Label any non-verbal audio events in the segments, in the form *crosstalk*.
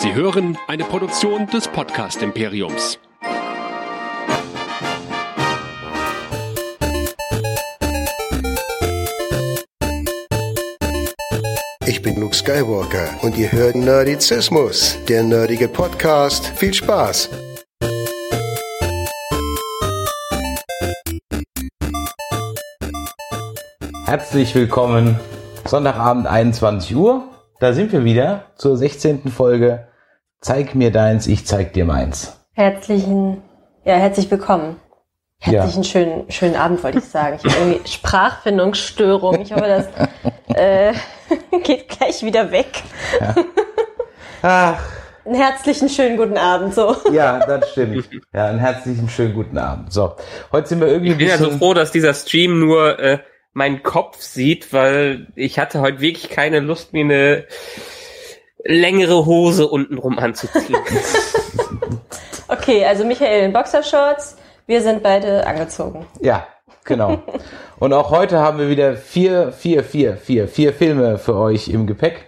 Sie hören eine Produktion des Podcast Imperiums. Ich bin Luke Skywalker und ihr hört Nerdizismus, der nerdige Podcast. Viel Spaß! Herzlich willkommen. Sonntagabend 21 Uhr. Da sind wir wieder zur 16. Folge. Zeig mir deins, ich zeig dir meins. Herzlichen, ja, herzlich willkommen. Herzlichen Ja. schönen, schönen Abend, wollte ich sagen. Ich habe irgendwie *laughs* Sprachfindungsstörung. Ich hoffe, das äh, *laughs* geht gleich wieder weg. Ach, Einen herzlichen schönen guten Abend. So. ja, das stimmt. Ja, einen herzlichen schönen guten Abend. So, heute sind wir irgendwie Ich bin ja so froh, dass dieser Stream nur äh, meinen Kopf sieht, weil ich hatte heute wirklich keine Lust, mir eine längere Hose untenrum anzuziehen. *laughs* Okay, also Michael in Boxershorts. Wir sind beide angezogen. Ja, genau. *laughs* Und auch heute haben wir wieder vier, vier, vier, vier, vier Filme für euch im Gepäck.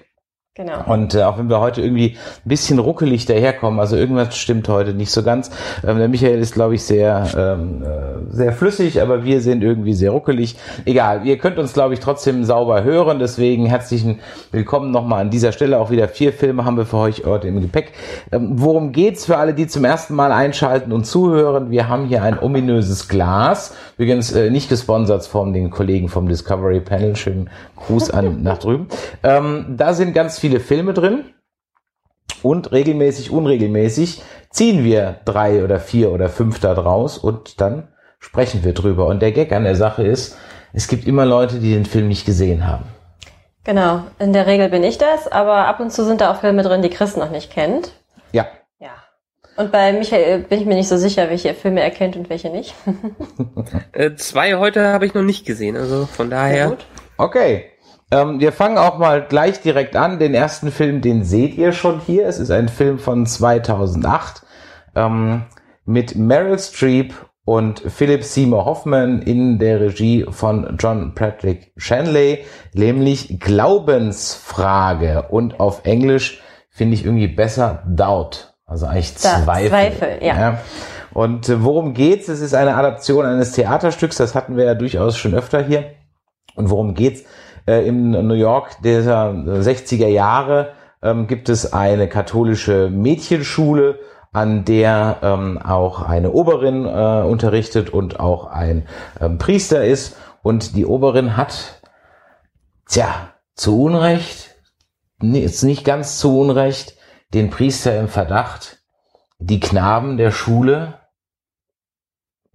Genau. Und äh, auch wenn wir heute irgendwie ein bisschen ruckelig daherkommen, also irgendwas stimmt heute nicht so ganz. Ähm, der Michael ist, glaube ich, sehr, ähm, äh, sehr flüssig, aber wir sind irgendwie sehr ruckelig. Egal, ihr könnt uns, glaube ich, trotzdem sauber hören. Deswegen herzlichen Willkommen nochmal an dieser Stelle. Auch wieder vier Filme haben wir für euch heute im Gepäck. Ähm, worum geht's für alle, die zum ersten Mal einschalten und zuhören? Wir haben hier ein ominöses Glas. Übrigens äh, nicht gesponsert von den Kollegen vom Discovery Panel. Schönen Gruß an *laughs* nach drüben. Ähm, da sind ganz viele Filme drin und regelmäßig, unregelmäßig ziehen wir drei oder vier oder fünf da draus und dann sprechen wir drüber. Und der Gag an der Sache ist, es gibt immer Leute, die den Film nicht gesehen haben. Genau. In der Regel bin ich das, aber ab und zu sind da auch Filme drin, die Chris noch nicht kennt. Ja, Ja. Und bei Michael bin ich mir nicht so sicher, welche Filme er kennt und welche nicht. *laughs* *laughs* äh, zwei heute habe ich noch nicht gesehen, also von daher. gut. okay. Ähm, wir fangen auch mal gleich direkt an. Den ersten Film, den seht ihr schon hier. Es ist ein Film von 2008 ähm, mit Meryl Streep und Philip Seymour Hoffman in der Regie von John Patrick Shanley, nämlich Glaubensfrage und auf Englisch finde ich irgendwie besser Doubt, also eigentlich Da, Zweifel. Zweifel, ja. Und äh, worum geht's? Es ist eine Adaption eines Theaterstücks, das hatten wir ja durchaus schon öfter hier. Und worum geht's? Äh, in New York dieser 60er Jahre ähm, gibt es eine katholische Mädchenschule, an der ähm, auch eine Oberin äh, unterrichtet und auch ein ähm, Priester ist. Und die Oberin hat, tja, zu Unrecht, ist nicht ganz zu Unrecht, den Priester im Verdacht, die Knaben der Schule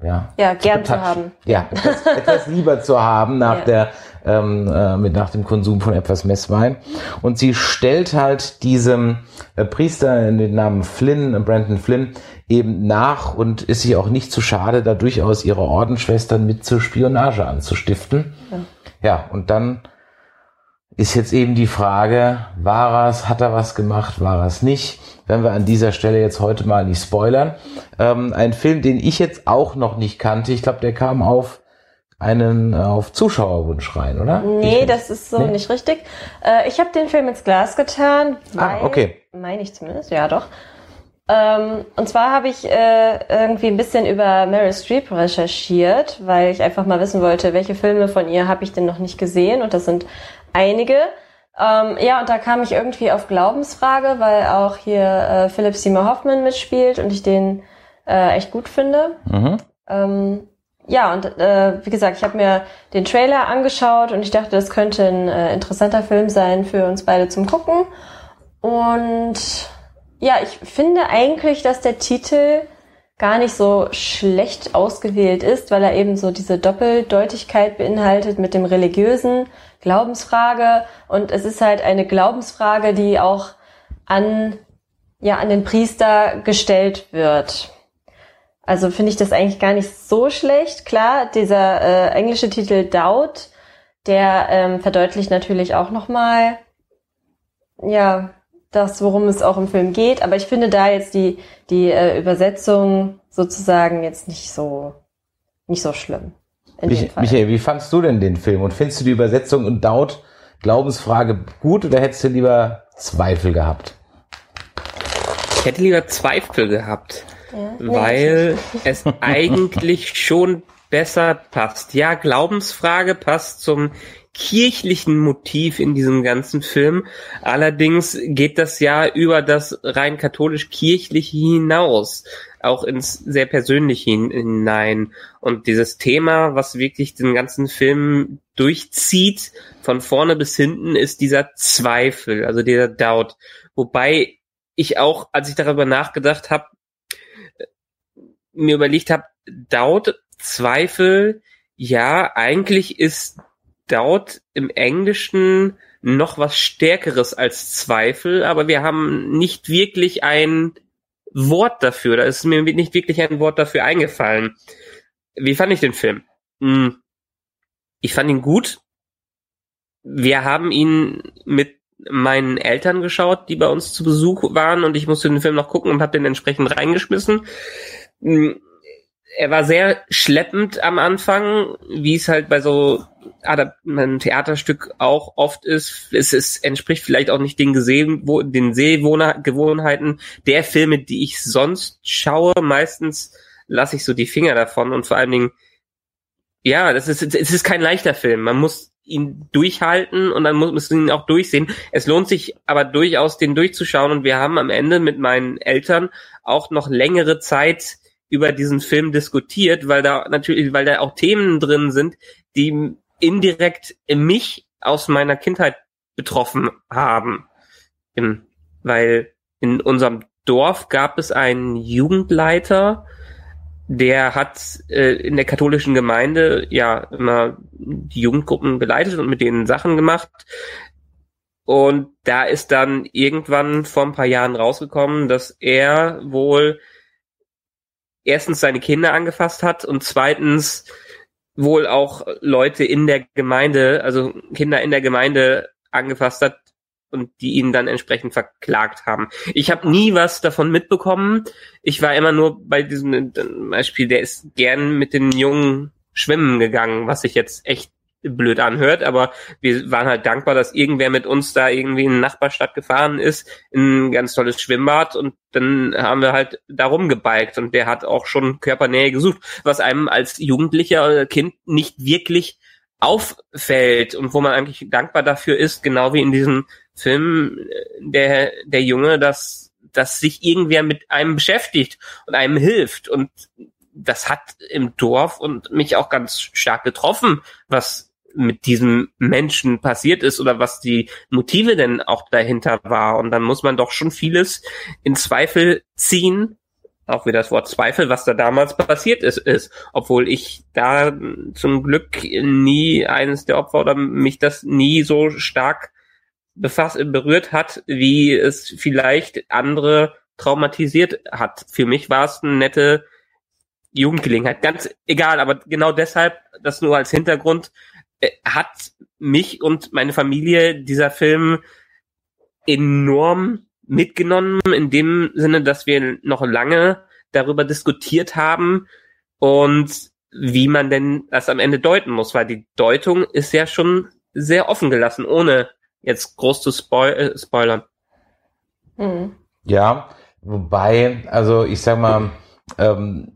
ja, Ja, gern zu haben. Ja, etwas, etwas *laughs* lieber zu haben nach Ja. der ähm, äh, mit nach dem Konsum von etwas Messwein. Und sie stellt halt diesem äh, Priester in den Namen Flynn, äh, Brandon Flynn, eben nach und ist sich auch nicht zu schade, da durchaus ihre Ordensschwestern mit zur Spionage anzustiften. Ja, und dann ist jetzt eben die Frage, war es, hat er was gemacht, war es nicht? Wenn wir an dieser Stelle jetzt heute mal nicht spoilern. Ähm, ein Film, den ich jetzt auch noch nicht kannte. Ich glaube, der kam auf einen äh, auf Zuschauerwunsch rein, oder? Nee, das ist so Nee? nicht richtig. Äh, ich habe den Film ins Glas getan. Ah, weil- okay. Meine ich zumindest, ja doch. Ähm, und zwar habe ich äh, irgendwie ein bisschen über Meryl Streep recherchiert, weil ich einfach mal wissen wollte, welche Filme von ihr habe ich denn noch nicht gesehen. Und das sind einige. Ähm, ja, und da kam ich irgendwie auf Glaubensfrage, weil auch hier äh, Philip Seymour Hoffman mitspielt und ich den äh, echt gut finde. Mhm. Ähm, ja, und äh, wie gesagt, ich habe mir den Trailer angeschaut und ich dachte, das könnte ein äh, interessanter Film sein für uns beide zum Gucken. Und ja, ich finde eigentlich, dass der Titel gar nicht so schlecht ausgewählt ist, weil er eben so diese Doppeldeutigkeit beinhaltet mit dem religiösen Glaubensfrage und es ist halt eine Glaubensfrage, die auch an ja an den Priester gestellt wird. Also finde ich das eigentlich gar nicht so schlecht. Klar, dieser äh, englische Titel Doubt, der ähm, verdeutlicht natürlich auch nochmal, ja, das, worum es auch im Film geht. Aber ich finde da jetzt die, die äh, Übersetzung sozusagen jetzt nicht so, nicht so schlimm. In dem Mich, Fall. Michael, wie fandst du denn den Film? Und findest du die Übersetzung und Doubt Glaubensfrage gut oder hättest du lieber Zweifel gehabt? Ich hätte lieber Zweifel gehabt, Ja, weil es eigentlich schon besser passt. Ja, Glaubensfrage passt zum kirchlichen Motiv in diesem ganzen Film. Allerdings geht das ja über das rein katholisch-kirchliche hinaus, auch ins sehr persönliche hin- hinein. Und dieses Thema, was wirklich den ganzen Film durchzieht, von vorne bis hinten, ist dieser Zweifel, also dieser Doubt. Wobei ich auch, als ich darüber nachgedacht habe, mir überlegt habe, Doubt, Zweifel, ja, eigentlich ist Doubt im Englischen noch was Stärkeres als Zweifel, aber wir haben nicht wirklich ein Wort dafür. Da ist mir nicht wirklich ein Wort dafür eingefallen. Wie fand ich den Film? Hm, Ich fand ihn gut. Wir haben ihn mit meinen Eltern geschaut, die bei uns zu Besuch waren und ich musste den Film noch gucken und habe den entsprechend reingeschmissen. Hm, Er war sehr schleppend am Anfang, wie es halt bei so einem Theaterstück auch oft ist. Es, es entspricht vielleicht auch nicht den gesehen, wo, den Sehgewohnheiten der Filme, die ich sonst schaue. Meistens lasse ich so die Finger davon und vor allen Dingen, ja, das ist, es ist kein leichter Film. Man muss ihn durchhalten und dann muss muss man ihn auch durchsehen. Es lohnt sich aber durchaus, den durchzuschauen und wir haben am Ende mit meinen Eltern auch noch längere Zeit über diesen Film diskutiert, weil da natürlich, weil da auch Themen drin sind, die indirekt mich aus meiner Kindheit betroffen haben. Weil in unserem Dorf gab es einen Jugendleiter, der hat äh, in der katholischen Gemeinde ja immer die Jugendgruppen geleitet und mit denen Sachen gemacht. Und da ist dann irgendwann vor ein paar Jahren rausgekommen, dass er wohl erstens seine Kinder angefasst hat und zweitens wohl auch Leute in der Gemeinde, also Kinder in der Gemeinde angefasst hat und die ihn dann entsprechend verklagt haben. Ich habe nie was davon mitbekommen. Ich war immer nur bei diesem äh, Beispiel, der ist gern mit den Jungen schwimmen gegangen, was sich jetzt echt blöd anhört, aber wir waren halt dankbar, dass irgendwer mit uns da irgendwie in eine Nachbarstadt gefahren ist, in ein ganz tolles Schwimmbad und dann haben wir halt darum gebiked und der hat auch schon Körpernähe gesucht, was einem als jugendlicher Kind nicht wirklich auffällt und wo man eigentlich dankbar dafür ist, genau wie in diesem Film äh, der, der Junge, dass, dass sich irgendwer mit einem beschäftigt und einem hilft und das hat im Dorf und mich auch ganz stark getroffen, was mit diesem Menschen passiert ist oder was die Motive denn auch dahinter war. Und dann muss man doch schon vieles in Zweifel ziehen, auch wieder das Wort Zweifel, was da damals passiert ist, ist. Obwohl ich da zum Glück nie eines der Opfer oder mich das nie so stark befasst, berührt hat, wie es vielleicht andere traumatisiert hat. Für mich war es eine nette Jugendgelegenheit. Ganz egal, aber genau deshalb, das nur als Hintergrund, hat mich und meine Familie dieser Film enorm mitgenommen, in dem Sinne, dass wir noch lange darüber diskutiert haben und wie man denn das am Ende deuten muss, weil die Deutung ist ja schon sehr offen gelassen, ohne jetzt groß zu spoil äh, spoilern. Mhm. Ja, wobei, also ich sag mal, ähm,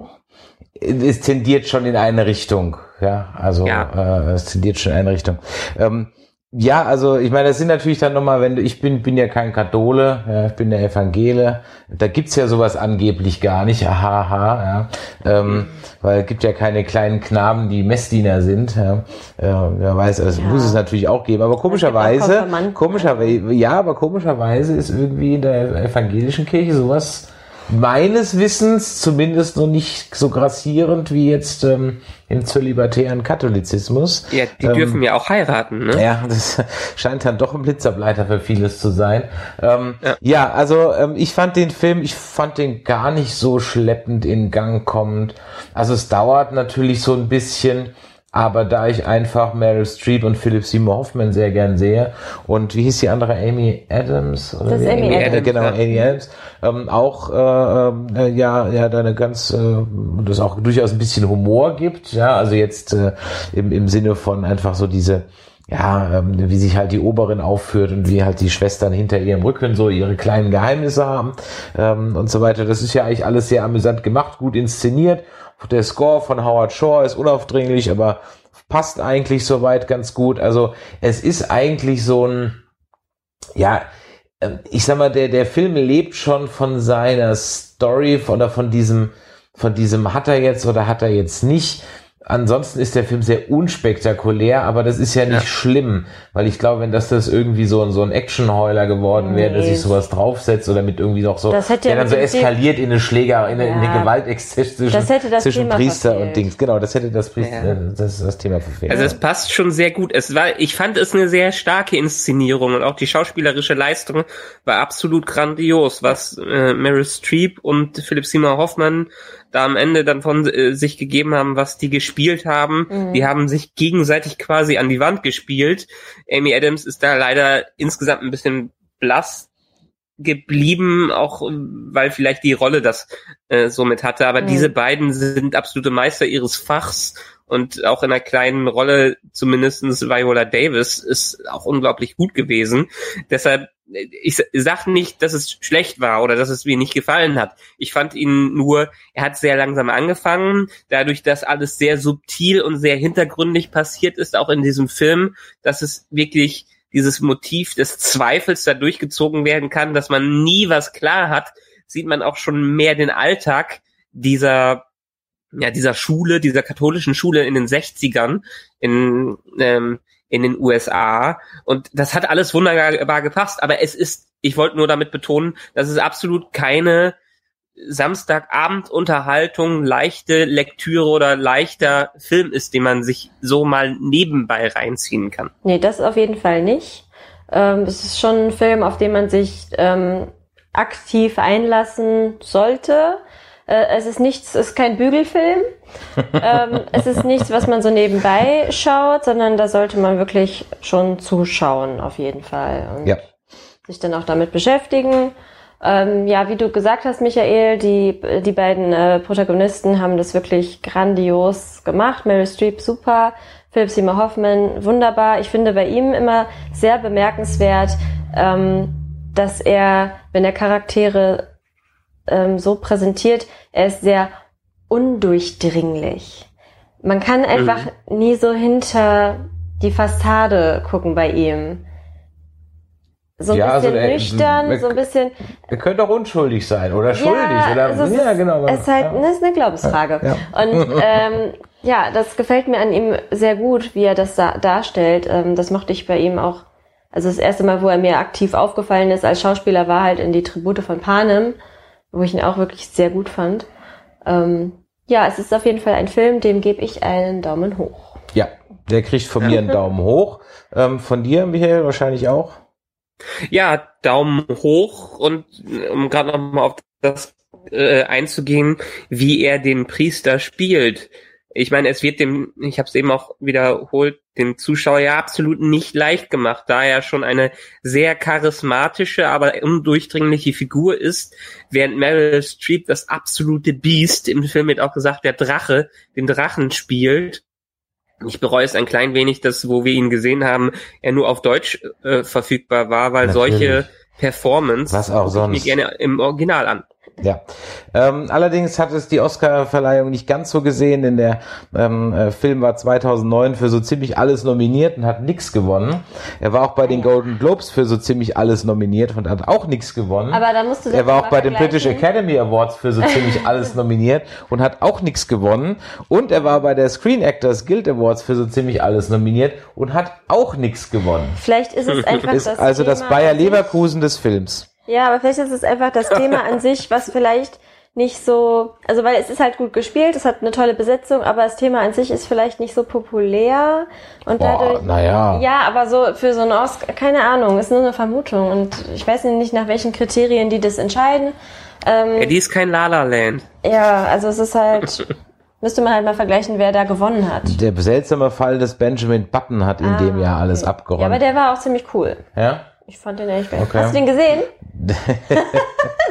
es tendiert schon in eine Richtung, ja, also Ja. Äh, es tendiert schon in eine Richtung. Ähm, ja, also ich meine, das sind natürlich dann nochmal, wenn du, ich bin, bin ja kein Kathole, ja, ich bin der Evangele, da gibt's ja sowas angeblich gar nicht, haha, ja, ähm, weil es gibt ja keine kleinen Knaben, die Messdiener sind, ja, äh, wer weiß, das Ja. muss es natürlich auch geben, aber komischerweise, komischerweise, ja, aber komischerweise ist irgendwie in der evangelischen Kirche sowas meines Wissens zumindest noch nicht so grassierend wie jetzt ähm, im zölibatären Katholizismus. Ja, die Ähm, dürfen ja auch heiraten, ne? Ja, das *laughs* scheint dann doch ein Blitzableiter für vieles zu sein. Ähm, ja. Ja. also ähm, ich fand den Film, ich fand den gar nicht so schleppend in Gang kommend. Also es dauert natürlich so ein bisschen, aber da ich einfach Meryl Streep und Philip Seymour Hoffman sehr gern sehe und wie hieß die andere, Amy Adams? Oder Das ist wie? Amy Adams, Genau, ja. Amy Adams. Ähm, auch äh, ähm, äh, ja, ja, da eine ganz, äh, das auch durchaus ein bisschen Humor gibt, ja, also jetzt äh, im, im Sinne von einfach so diese ja, ähm, wie sich halt die Oberin aufführt und wie halt die Schwestern hinter ihrem Rücken so ihre kleinen Geheimnisse haben ähm, und so weiter. Das ist ja eigentlich alles sehr amüsant gemacht, gut inszeniert. Der Score von Howard Shaw ist unaufdringlich, aber passt eigentlich soweit ganz gut. Also es ist eigentlich so ein, ja, ähm, ich sag mal, der, der Film lebt schon von seiner Story oder von diesem, von diesem hat er jetzt oder hat er jetzt nicht. Ansonsten ist der Film sehr unspektakulär, aber das ist ja nicht ja. schlimm, weil ich glaube, wenn das das irgendwie so ein, so ein Action-Heuler geworden wäre, nee. dass sich sowas draufsetzt oder mit irgendwie noch so, das hätte der dann so eskaliert in eine Schläger, in, eine, ja. in eine Gewaltexzess zwischen, zwischen Thema Priester verfehlt. und Dings. Genau, das hätte das, Priester, ja. das, das Thema verfehlt. Also es passt schon sehr gut. Es war, ich fand es eine sehr starke Inszenierung und auch die schauspielerische Leistung war absolut grandios, was äh, Meryl Streep und Philipp Seymour Hoffmann da am Ende dann von äh, sich gegeben haben, was die gespielt haben. Mhm. Die haben sich gegenseitig quasi an die Wand gespielt. Amy Adams ist da leider insgesamt ein bisschen blass geblieben, auch weil vielleicht die Rolle das äh, somit hatte. Aber mhm. diese beiden sind absolute Meister ihres Fachs und auch in einer kleinen Rolle, zumindestens Viola Davis, ist auch unglaublich gut gewesen. Deshalb ich sag nicht, dass es schlecht war oder dass es mir nicht gefallen hat. Ich fand ihn nur, er hat sehr langsam angefangen, dadurch, dass alles sehr subtil und sehr hintergründig passiert ist, auch in diesem Film, dass es wirklich dieses Motiv des Zweifels da durchgezogen werden kann, dass man nie was klar hat, sieht man auch schon mehr den Alltag dieser ja, dieser Schule, dieser katholischen Schule in den 60ern in ähm, in den USA. Und das hat alles wunderbar gepasst. Aber es ist, ich wollte nur damit betonen, dass es absolut keine Samstagabendunterhaltung, leichte Lektüre oder leichter Film ist, den man sich so mal nebenbei reinziehen kann. Nee, das auf jeden Fall nicht. Ähm, es ist schon ein Film, auf den man sich ähm, aktiv einlassen sollte. Äh, es ist nichts, es ist kein Bügelfilm. *laughs* ähm, es ist nichts, was man so nebenbei schaut, sondern da sollte man wirklich schon zuschauen, auf jeden Fall. Und ja. sich dann auch damit beschäftigen. Ähm, ja, wie du gesagt hast, Michael, die, die beiden äh, Protagonisten haben das wirklich grandios gemacht. Meryl Streep super, Philip Seymour Hoffman wunderbar. Ich finde bei ihm immer sehr bemerkenswert, ähm, dass er, wenn er Charaktere ähm, so präsentiert, er ist sehr undurchdringlich. Man kann einfach mhm. nie so hinter die Fassade gucken bei ihm. So ein ja, bisschen also, nüchtern, äh, so ein bisschen. Er könnte auch unschuldig sein oder schuldig ja, oder also ja, genau. Es ist halt, ja. das ist eine Glaubensfrage. Ja. Und ähm, ja, das gefällt mir an ihm sehr gut, wie er das da darstellt. Ähm, das mochte ich bei ihm auch. Also das erste Mal, wo er mir aktiv aufgefallen ist als Schauspieler, war halt in die Tribute von Panem wo ich ihn auch wirklich sehr gut fand. Ähm, ja, es ist auf jeden Fall ein Film, dem gebe ich einen Daumen hoch. Ja, der kriegt von mir einen *laughs* Daumen hoch. Ähm, von dir, Michael, wahrscheinlich auch? Ja, Daumen hoch und um gerade nochmal auf das äh, einzugehen, wie er den Priester spielt ich meine, es wird dem, ich habe es eben auch wiederholt, dem Zuschauer ja absolut nicht leicht gemacht, da er schon eine sehr charismatische, aber undurchdringliche Figur ist, während Meryl Streep das absolute Biest, im Film wird auch gesagt, der Drache, den Drachen spielt. Ich bereue es ein klein wenig, dass, wo wir ihn gesehen haben, er nur auf Deutsch äh, verfügbar war, weil Natürlich. solche Performance Was auch sonst. ich mir gerne im Original an. Ja. Ähm, allerdings hat es die Oscar-Verleihung nicht ganz so gesehen, denn der ähm, äh, Film war 2009 für so ziemlich alles nominiert und hat nichts gewonnen. Er war auch bei den Golden Globes für so ziemlich alles nominiert und hat auch nichts gewonnen. Aber da musst du Er war auch bei den British Academy Awards für so ziemlich *laughs* alles nominiert und hat auch nichts gewonnen. Und er war bei der Screen Actors Guild Awards für so ziemlich alles nominiert und hat auch nichts gewonnen. Vielleicht ist es *laughs* einfach ist das also Thema das Bayer Leverkusen des Films. Ja, aber vielleicht ist es einfach das Thema an *laughs* sich, was vielleicht nicht so, also weil es ist halt gut gespielt, es hat eine tolle Besetzung, aber das Thema an sich ist vielleicht nicht so populär und Boah, dadurch. Naja. Ja, aber so für so einen Oscar, keine Ahnung, ist nur eine Vermutung und ich weiß nicht, nach welchen Kriterien die das entscheiden. Ähm, ja, die ist kein Lala Land. Ja, also es ist halt. *laughs* Müsste man halt mal vergleichen, wer da gewonnen hat. Der seltsame Fall des Benjamin Button hat in ah, dem Jahr alles okay. abgeräumt. Ja, aber der war auch ziemlich cool. Ja? Ich fand den echt geil. Okay. Hast du den gesehen? *laughs*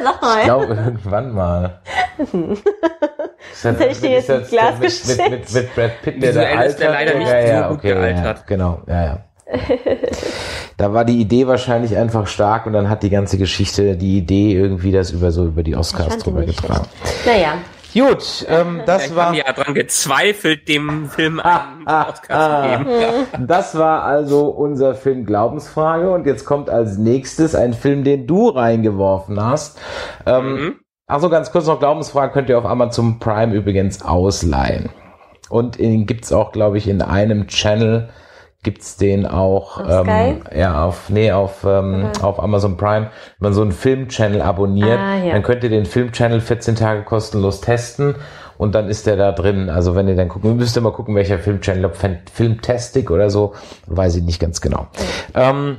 Sag mal. Ich glaube irgendwann mal. das hätte ich dir jetzt ins Glas mit, mit, mit, mit, Brad Pitt, der da altert. ist der leider nicht ja, ja, so gut okay, gealtert. Ja, genau, ja, ja. Da war die Idee wahrscheinlich einfach stark und dann hat die ganze Geschichte, die Idee irgendwie das über so über die Oscars drüber getragen. Naja, Gut, ähm, das Ich war habe ja dran gezweifelt, dem Film einen *laughs* ah, Oscar zu geben. das war also unser Film Glaubensfrage und jetzt kommt als nächstes ein Film, den du reingeworfen hast. Ähm, Mhm. Ach so, ganz kurz noch Glaubensfrage könnt ihr auf Amazon Prime übrigens ausleihen. Und den gibt's auch, glaube ich, in einem Channel gibt's den auch Auf ähm, ja auf nee auf ähm, auf Amazon Prime. Wenn man so einen Filmchannel abonniert Ah, ja. dann könnt ihr den Filmchannel 14 Tage kostenlos testen und dann ist der da drin. Also wenn ihr dann gucken müsst ihr mal gucken welcher Filmchannel ob Filmtastic oder so weiß ich nicht ganz genau. Ähm,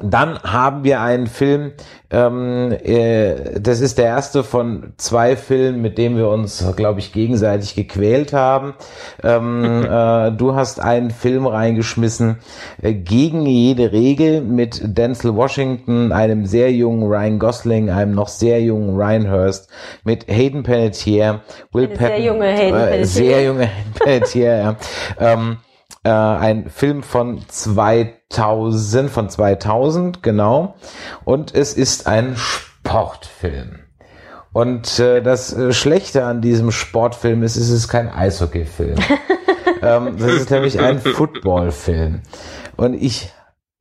dann haben wir einen Film, ähm, äh, das ist der erste von zwei Filmen, mit dem wir uns, glaube ich, gegenseitig gequält haben. Ähm, *laughs* äh, du hast einen Film reingeschmissen, äh, gegen jede Regel mit Denzel Washington, einem sehr jungen Ryan Gosling, einem noch sehr jungen Ryan Hurst, mit Hayden Panettiere, Will Eine sehr Patton, junge Hayden äh, Panettiere. sehr junge Hayden Panettiere, ja. *laughs* Ähm, äh, ein Film von 2000, von 2000, genau. Und es ist ein Sportfilm. Und äh, das äh, Schlechte an diesem Sportfilm ist, es ist kein Eishockeyfilm. *laughs* ähm, das ist nämlich ein Footballfilm. Und ich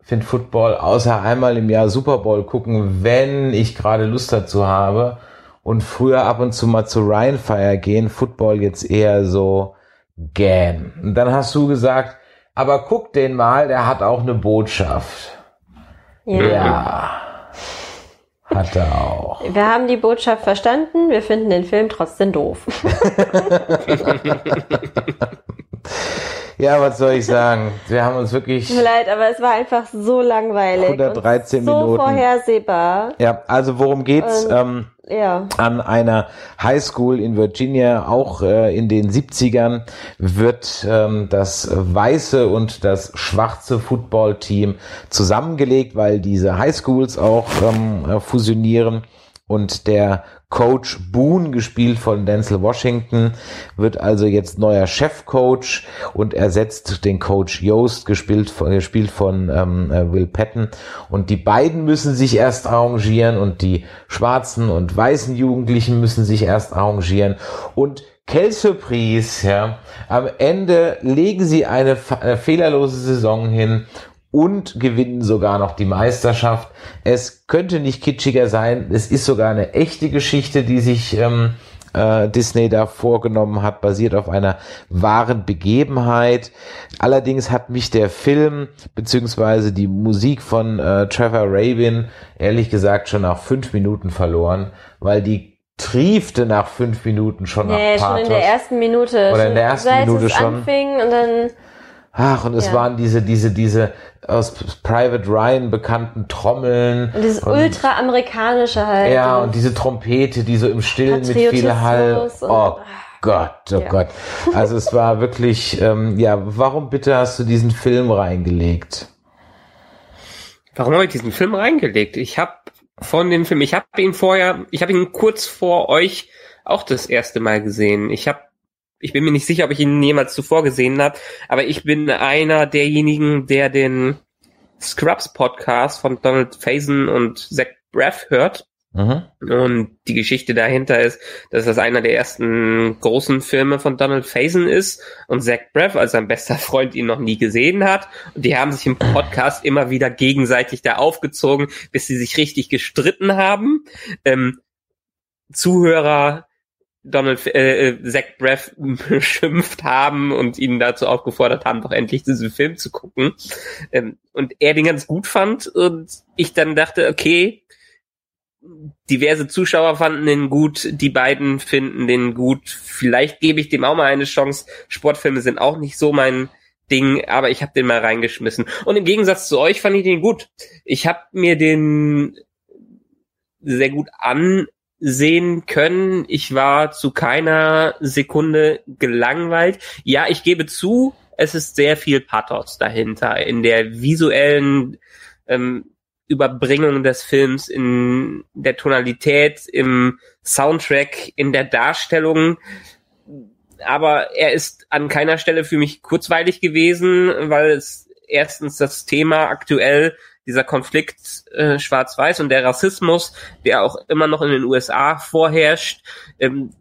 finde Football außer einmal im Jahr Super Bowl gucken, wenn ich gerade Lust dazu habe. Und früher ab und zu mal zu Ryan Fire gehen, Football jetzt eher so gähn. Und dann hast du gesagt, aber guck den mal, der hat auch eine Botschaft. ja. Ja. Hat er auch. Wir haben die Botschaft verstanden, wir finden den Film trotzdem doof. Ja, was soll ich sagen? Wir haben uns wirklich. Tut mir leid, aber es war einfach so langweilig. 113 und so Minuten. vorhersehbar. Ja, also worum geht's? Ähm, Ja. an einer Highschool in Virginia, auch äh, in den 70ern, wird ähm, das weiße und das schwarze Footballteam zusammengelegt, weil diese Highschools auch ähm, äh, fusionieren. Und der Coach Boone, gespielt von Denzel Washington, wird also jetzt neuer Chefcoach und ersetzt den Coach Yost, gespielt von, gespielt von ähm, äh, Will Patton. Und die beiden müssen sich erst arrangieren und die schwarzen und weißen Jugendlichen müssen sich erst arrangieren. Und quelle Surprise, ja, am Ende legen sie eine, eine fehlerlose Saison hin und gewinnen sogar noch die Meisterschaft. Es könnte nicht kitschiger sein. Es ist sogar eine echte Geschichte, die sich ähm, äh, Disney da vorgenommen hat, basiert auf einer wahren Begebenheit. Allerdings hat mich der Film beziehungsweise die Musik von äh, Trevor Rabin ehrlich gesagt schon nach fünf Minuten verloren, weil die triefte nach fünf Minuten schon Nee, nach schon Pathos. in der ersten Minute. Oder in schon der ersten Minute schon. anfing und dann, Ach, und es Ja. waren diese, diese, diese aus Private Ryan bekannten Trommeln. und dieses ultra-amerikanische halt. Ja, und diese Trompete, die so im Stillen mit viel Hall. Oh Gott, oh Ja. Gott. Also es war wirklich, ähm, ja, warum bitte hast du diesen Film reingelegt? Warum habe ich diesen Film reingelegt? Ich habe von dem Film, ich habe ihn vorher, ich habe ihn kurz vor euch auch das erste Mal gesehen. Ich habe, ich bin mir nicht sicher, ob ich ihn jemals zuvor gesehen habe, aber ich bin einer derjenigen, der den Scrubs Podcast von Donald Faison und Zach Braff hört. Mhm. Und die Geschichte dahinter ist, dass das einer der ersten großen Filme von Donald Faison ist und Zach Braff, als sein bester Freund, ihn noch nie gesehen hat. Und die haben sich im Podcast immer wieder gegenseitig da aufgezogen, bis sie sich richtig gestritten haben. Ähm, Zuhörer Donald äh, äh, Zach Braff *laughs* beschimpft haben und ihn dazu aufgefordert haben, doch endlich diesen Film zu gucken. Ähm, und er den ganz gut fand und ich dann dachte, okay, diverse Zuschauer fanden den gut, die beiden finden den gut. Vielleicht gebe ich dem auch mal eine Chance. Sportfilme sind auch nicht so mein Ding, aber ich habe den mal reingeschmissen. Und im Gegensatz zu euch fand ich den gut. Ich habe mir den sehr gut ansehen können. Ich war zu keiner Sekunde gelangweilt. Ja, ich gebe zu, es ist sehr viel Pathos dahinter in der visuellen ähm, Überbringung des Films, in der Tonalität, im Soundtrack, in der Darstellung. Aber er ist an keiner Stelle für mich kurzweilig gewesen, weil es erstens das Thema aktuell, dieser Konflikt äh, Schwarz-Weiß und der Rassismus, der auch immer noch in den USA vorherrscht, ähm,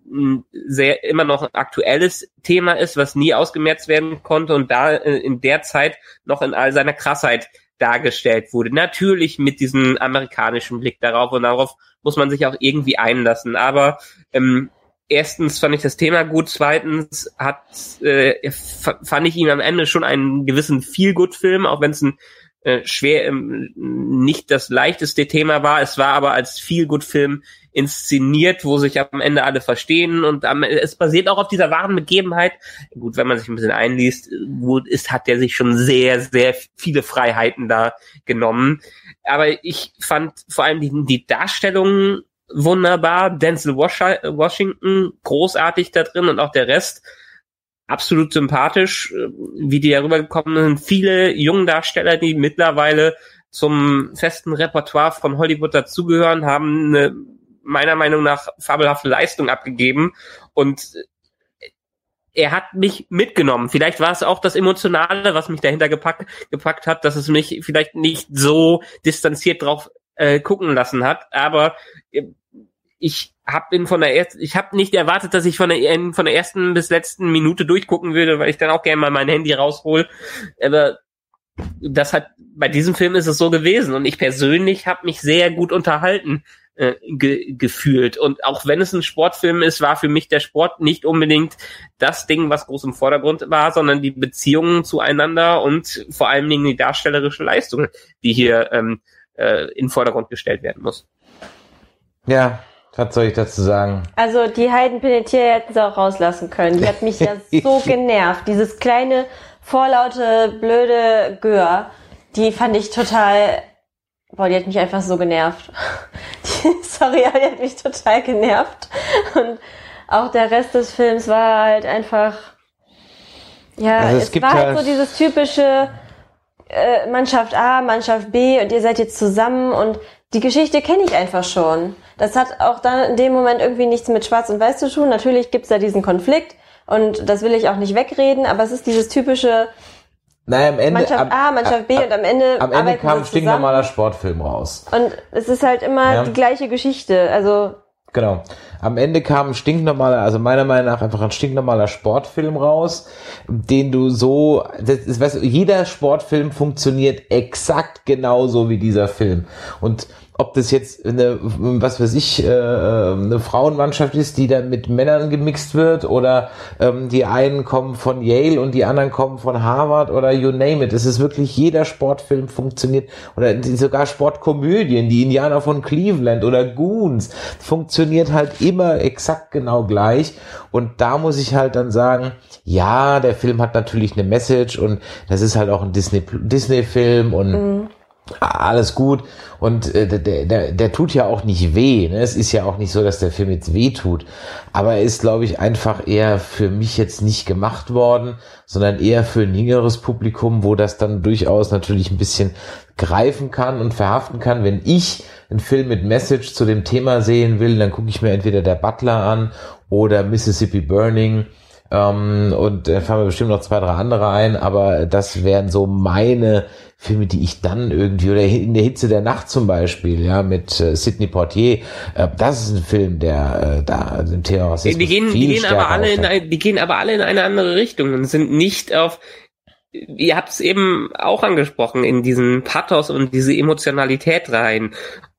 sehr immer noch ein aktuelles Thema ist, was nie ausgemerzt werden konnte und da äh, in der Zeit noch in all seiner Krassheit dargestellt wurde. Natürlich mit diesem amerikanischen Blick darauf und darauf muss man sich auch irgendwie einlassen. Aber ähm, erstens fand ich das Thema gut, zweitens hat äh, fand ich ihn am Ende schon einen gewissen Feel-Good-Film, auch wenn es ein äh, schwer ähm, nicht das leichteste Thema war. Es war aber als Feel-Good-Film inszeniert, wo sich am Ende alle verstehen und am, es basiert auch auf dieser wahren Begebenheit. Gut, wenn man sich ein bisschen einliest, gut ist, hat der sich schon sehr, sehr viele Freiheiten da genommen. Aber ich fand vor allem die, die Darstellung wunderbar. Denzel Washington großartig da drin und auch der Rest absolut sympathisch, äh, wie die darüber gekommen sind. Viele junge Darsteller, die mittlerweile zum festen Repertoire von Hollywood dazugehören, haben eine meiner Meinung nach fabelhafte Leistung abgegeben und er hat mich mitgenommen. Vielleicht war es auch das Emotionale, was mich dahinter gepackt, gepackt hat, dass es mich vielleicht nicht so distanziert drauf äh, gucken lassen hat. Aber äh, ich habe ihn von der ersten, ich habe nicht erwartet, dass ich von der von der ersten bis letzten Minute durchgucken würde, weil ich dann auch gerne mal mein Handy raushol. Aber das hat bei diesem Film ist es so gewesen und ich persönlich habe mich sehr gut unterhalten äh, ge gefühlt und auch wenn es ein Sportfilm ist, war für mich der Sport nicht unbedingt das Ding, was groß im Vordergrund war, sondern die Beziehungen zueinander und vor allen Dingen die darstellerische Leistung, die hier ähm, äh, in den Vordergrund gestellt werden muss. Ja, was soll ich dazu sagen? Also die Heiden Penetier hätten sie auch rauslassen können. Die hat mich ja so *laughs* genervt. Dieses kleine, vorlaute, blöde Gör, die fand ich total. Boah, die hat mich einfach so genervt. *laughs* Die, sorry, aber die hat mich total genervt. Und auch der Rest des Films war halt einfach. Ja, also es, es war halt so dieses typische äh, Mannschaft A, Mannschaft B und ihr seid jetzt zusammen und die Geschichte kenne ich einfach schon. Das hat auch dann in dem Moment irgendwie nichts mit Schwarz und Weiß zu tun. Natürlich gibt's da diesen Konflikt und das will ich auch nicht wegreden, aber es ist dieses typische naja, am Ende, Mannschaft am, A, Mannschaft B und am Ende am Ende kam ein stinknormaler Sportfilm raus. Und es ist halt immer ja. die gleiche Geschichte. Also Genau. Am Ende kam ein stinknormaler, also meiner Meinung nach einfach ein stinknormaler Sportfilm raus, den du so, das ist, weißt du, jeder Sportfilm funktioniert exakt genauso wie dieser Film. Und ob das jetzt eine, was weiß ich, äh, eine Frauenmannschaft ist, die dann mit Männern gemixt wird oder ähm, die einen kommen von Yale und die anderen kommen von Harvard oder you name it. Es ist wirklich jeder Sportfilm funktioniert oder sogar Sportkomödien, die Indianer von Cleveland oder Goons funktioniert halt immer exakt genau gleich und da muss ich halt dann sagen, ja, der Film hat natürlich eine Message und das ist halt auch ein Disney Disney und mhm alles gut und äh, der, der, der tut ja auch nicht weh. Ne? Es ist ja auch nicht so, dass der Film jetzt weh tut. Aber er ist, glaube ich, einfach eher für mich jetzt nicht gemacht worden, sondern eher für ein jüngeres Publikum, wo das dann durchaus natürlich ein bisschen greifen kann und verhaften kann. Wenn ich einen Film mit Message zu dem Thema sehen will, dann gucke ich mir entweder der Butler an oder Mississippi Burning ähm, und da fallen mir bestimmt noch zwei, drei andere ein, aber das wären so meine Filme, die ich dann irgendwie, oder in der Hitze der Nacht zum Beispiel, ja, mit äh, Sidney Portier, äh, das ist ein Film, der äh, da dem Thema Rassismus die gehen, viel die gehen aber alle in ein, die gehen aber alle in eine andere Richtung und sind nicht auf ihr habt es eben auch angesprochen, in diesen Pathos und diese Emotionalität rein.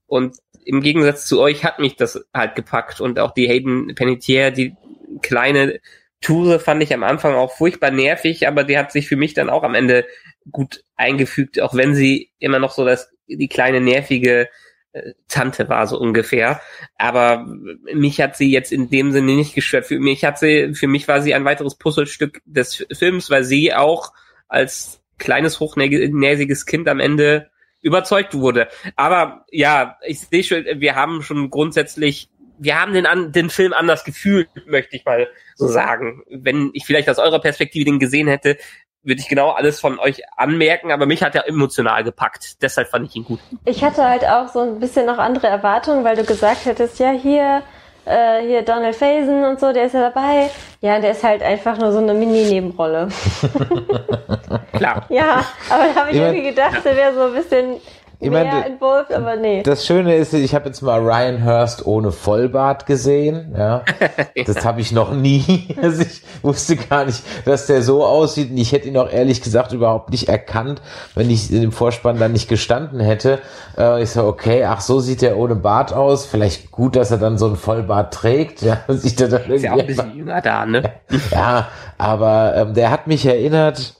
Und im Gegensatz zu euch hat mich das halt gepackt und auch die Hayden Panettiere, die kleine Toure fand ich am Anfang auch furchtbar nervig, aber die hat sich für mich dann auch am Ende gut eingefügt, auch wenn sie immer noch so das, die kleine nervige äh, Tante war, so ungefähr. Aber mich hat sie jetzt in dem Sinne nicht gestört. Für mich hat sie, für mich war sie ein weiteres Puzzlestück des Films, weil sie auch als kleines, hochnäsiges Kind am Ende überzeugt wurde. Aber ja, ich sehe schon, wir haben schon grundsätzlich wir haben den, den Film anders gefühlt, möchte ich mal so sagen. Wenn ich vielleicht aus eurer Perspektive den gesehen hätte, würde ich genau alles von euch anmerken, aber mich hat er emotional gepackt. Deshalb fand ich ihn gut. Ich hatte halt auch so ein bisschen noch andere Erwartungen, weil du gesagt hättest, ja, hier, äh, hier Donald Faison und so, der ist ja dabei. Ja, der ist halt einfach nur so eine Mini-Nebenrolle. *laughs* *laughs* Klar. ja, aber da habe ich irgendwie gedacht, der wäre so ein bisschen Ich mehr mein, involved, aber nee. Das Schöne ist, ich habe jetzt mal Ryan Hurst ohne Vollbart gesehen. Ja, *laughs* das habe ich noch nie. *laughs* Also ich wusste gar nicht, dass der so aussieht. Und ich hätte ihn auch ehrlich gesagt überhaupt nicht erkannt, wenn ich in dem Vorspann dann nicht gestanden hätte. Äh, ich so, okay, ach so sieht er ohne Bart aus. Vielleicht gut, dass er dann so einen Vollbart trägt. Ja, *laughs* sieht er dann Ist ja auch ein bisschen jünger da, ne? ja, aber ähm, der hat mich erinnert.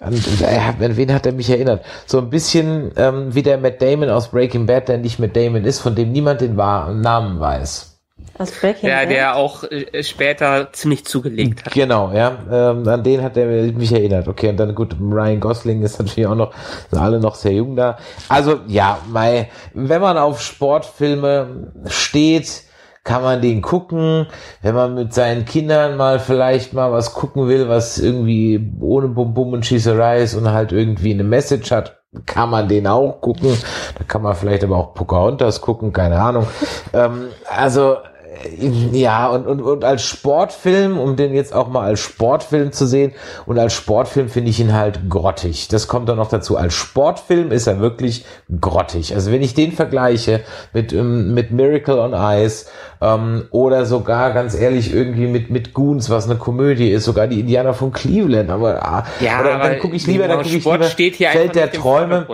An, er hat- an wen hat er mich erinnert? So ein bisschen ähm, wie der Matt Damon aus Breaking Bad, der nicht Matt Damon ist, von dem niemand den wahren Namen weiß. Aus Breaking Der, Bad? der auch äh, später ziemlich zugelegt hat. Genau, ja. Ähm, an den hat er mich erinnert. Okay, und dann gut, Ryan Gosling ist natürlich auch noch, sind alle noch sehr jung da. Also ja, mei, wenn man auf Sportfilme steht, kann man den gucken. Wenn man mit seinen Kindern mal vielleicht mal was gucken will, was irgendwie ohne Bum Bum und Schießerei ist und halt irgendwie eine Message hat, kann man den auch gucken. Da kann man vielleicht aber auch Pocahontas gucken, keine Ahnung. ähm, also ja, und, und, und als Sportfilm, um den jetzt auch mal als Sportfilm zu sehen, und als Sportfilm finde ich ihn halt grottig. Das kommt dann noch dazu. Als Sportfilm ist er wirklich grottig. Also wenn ich den vergleiche mit, ähm, mit Miracle on Ice ähm, oder sogar ganz ehrlich irgendwie mit, mit Goons, was eine Komödie ist, sogar die Indianer von Cleveland, aber ah, Ja, oder dann gucke ich lieber, dann gucke ich lieber steht hier Feld der Träume.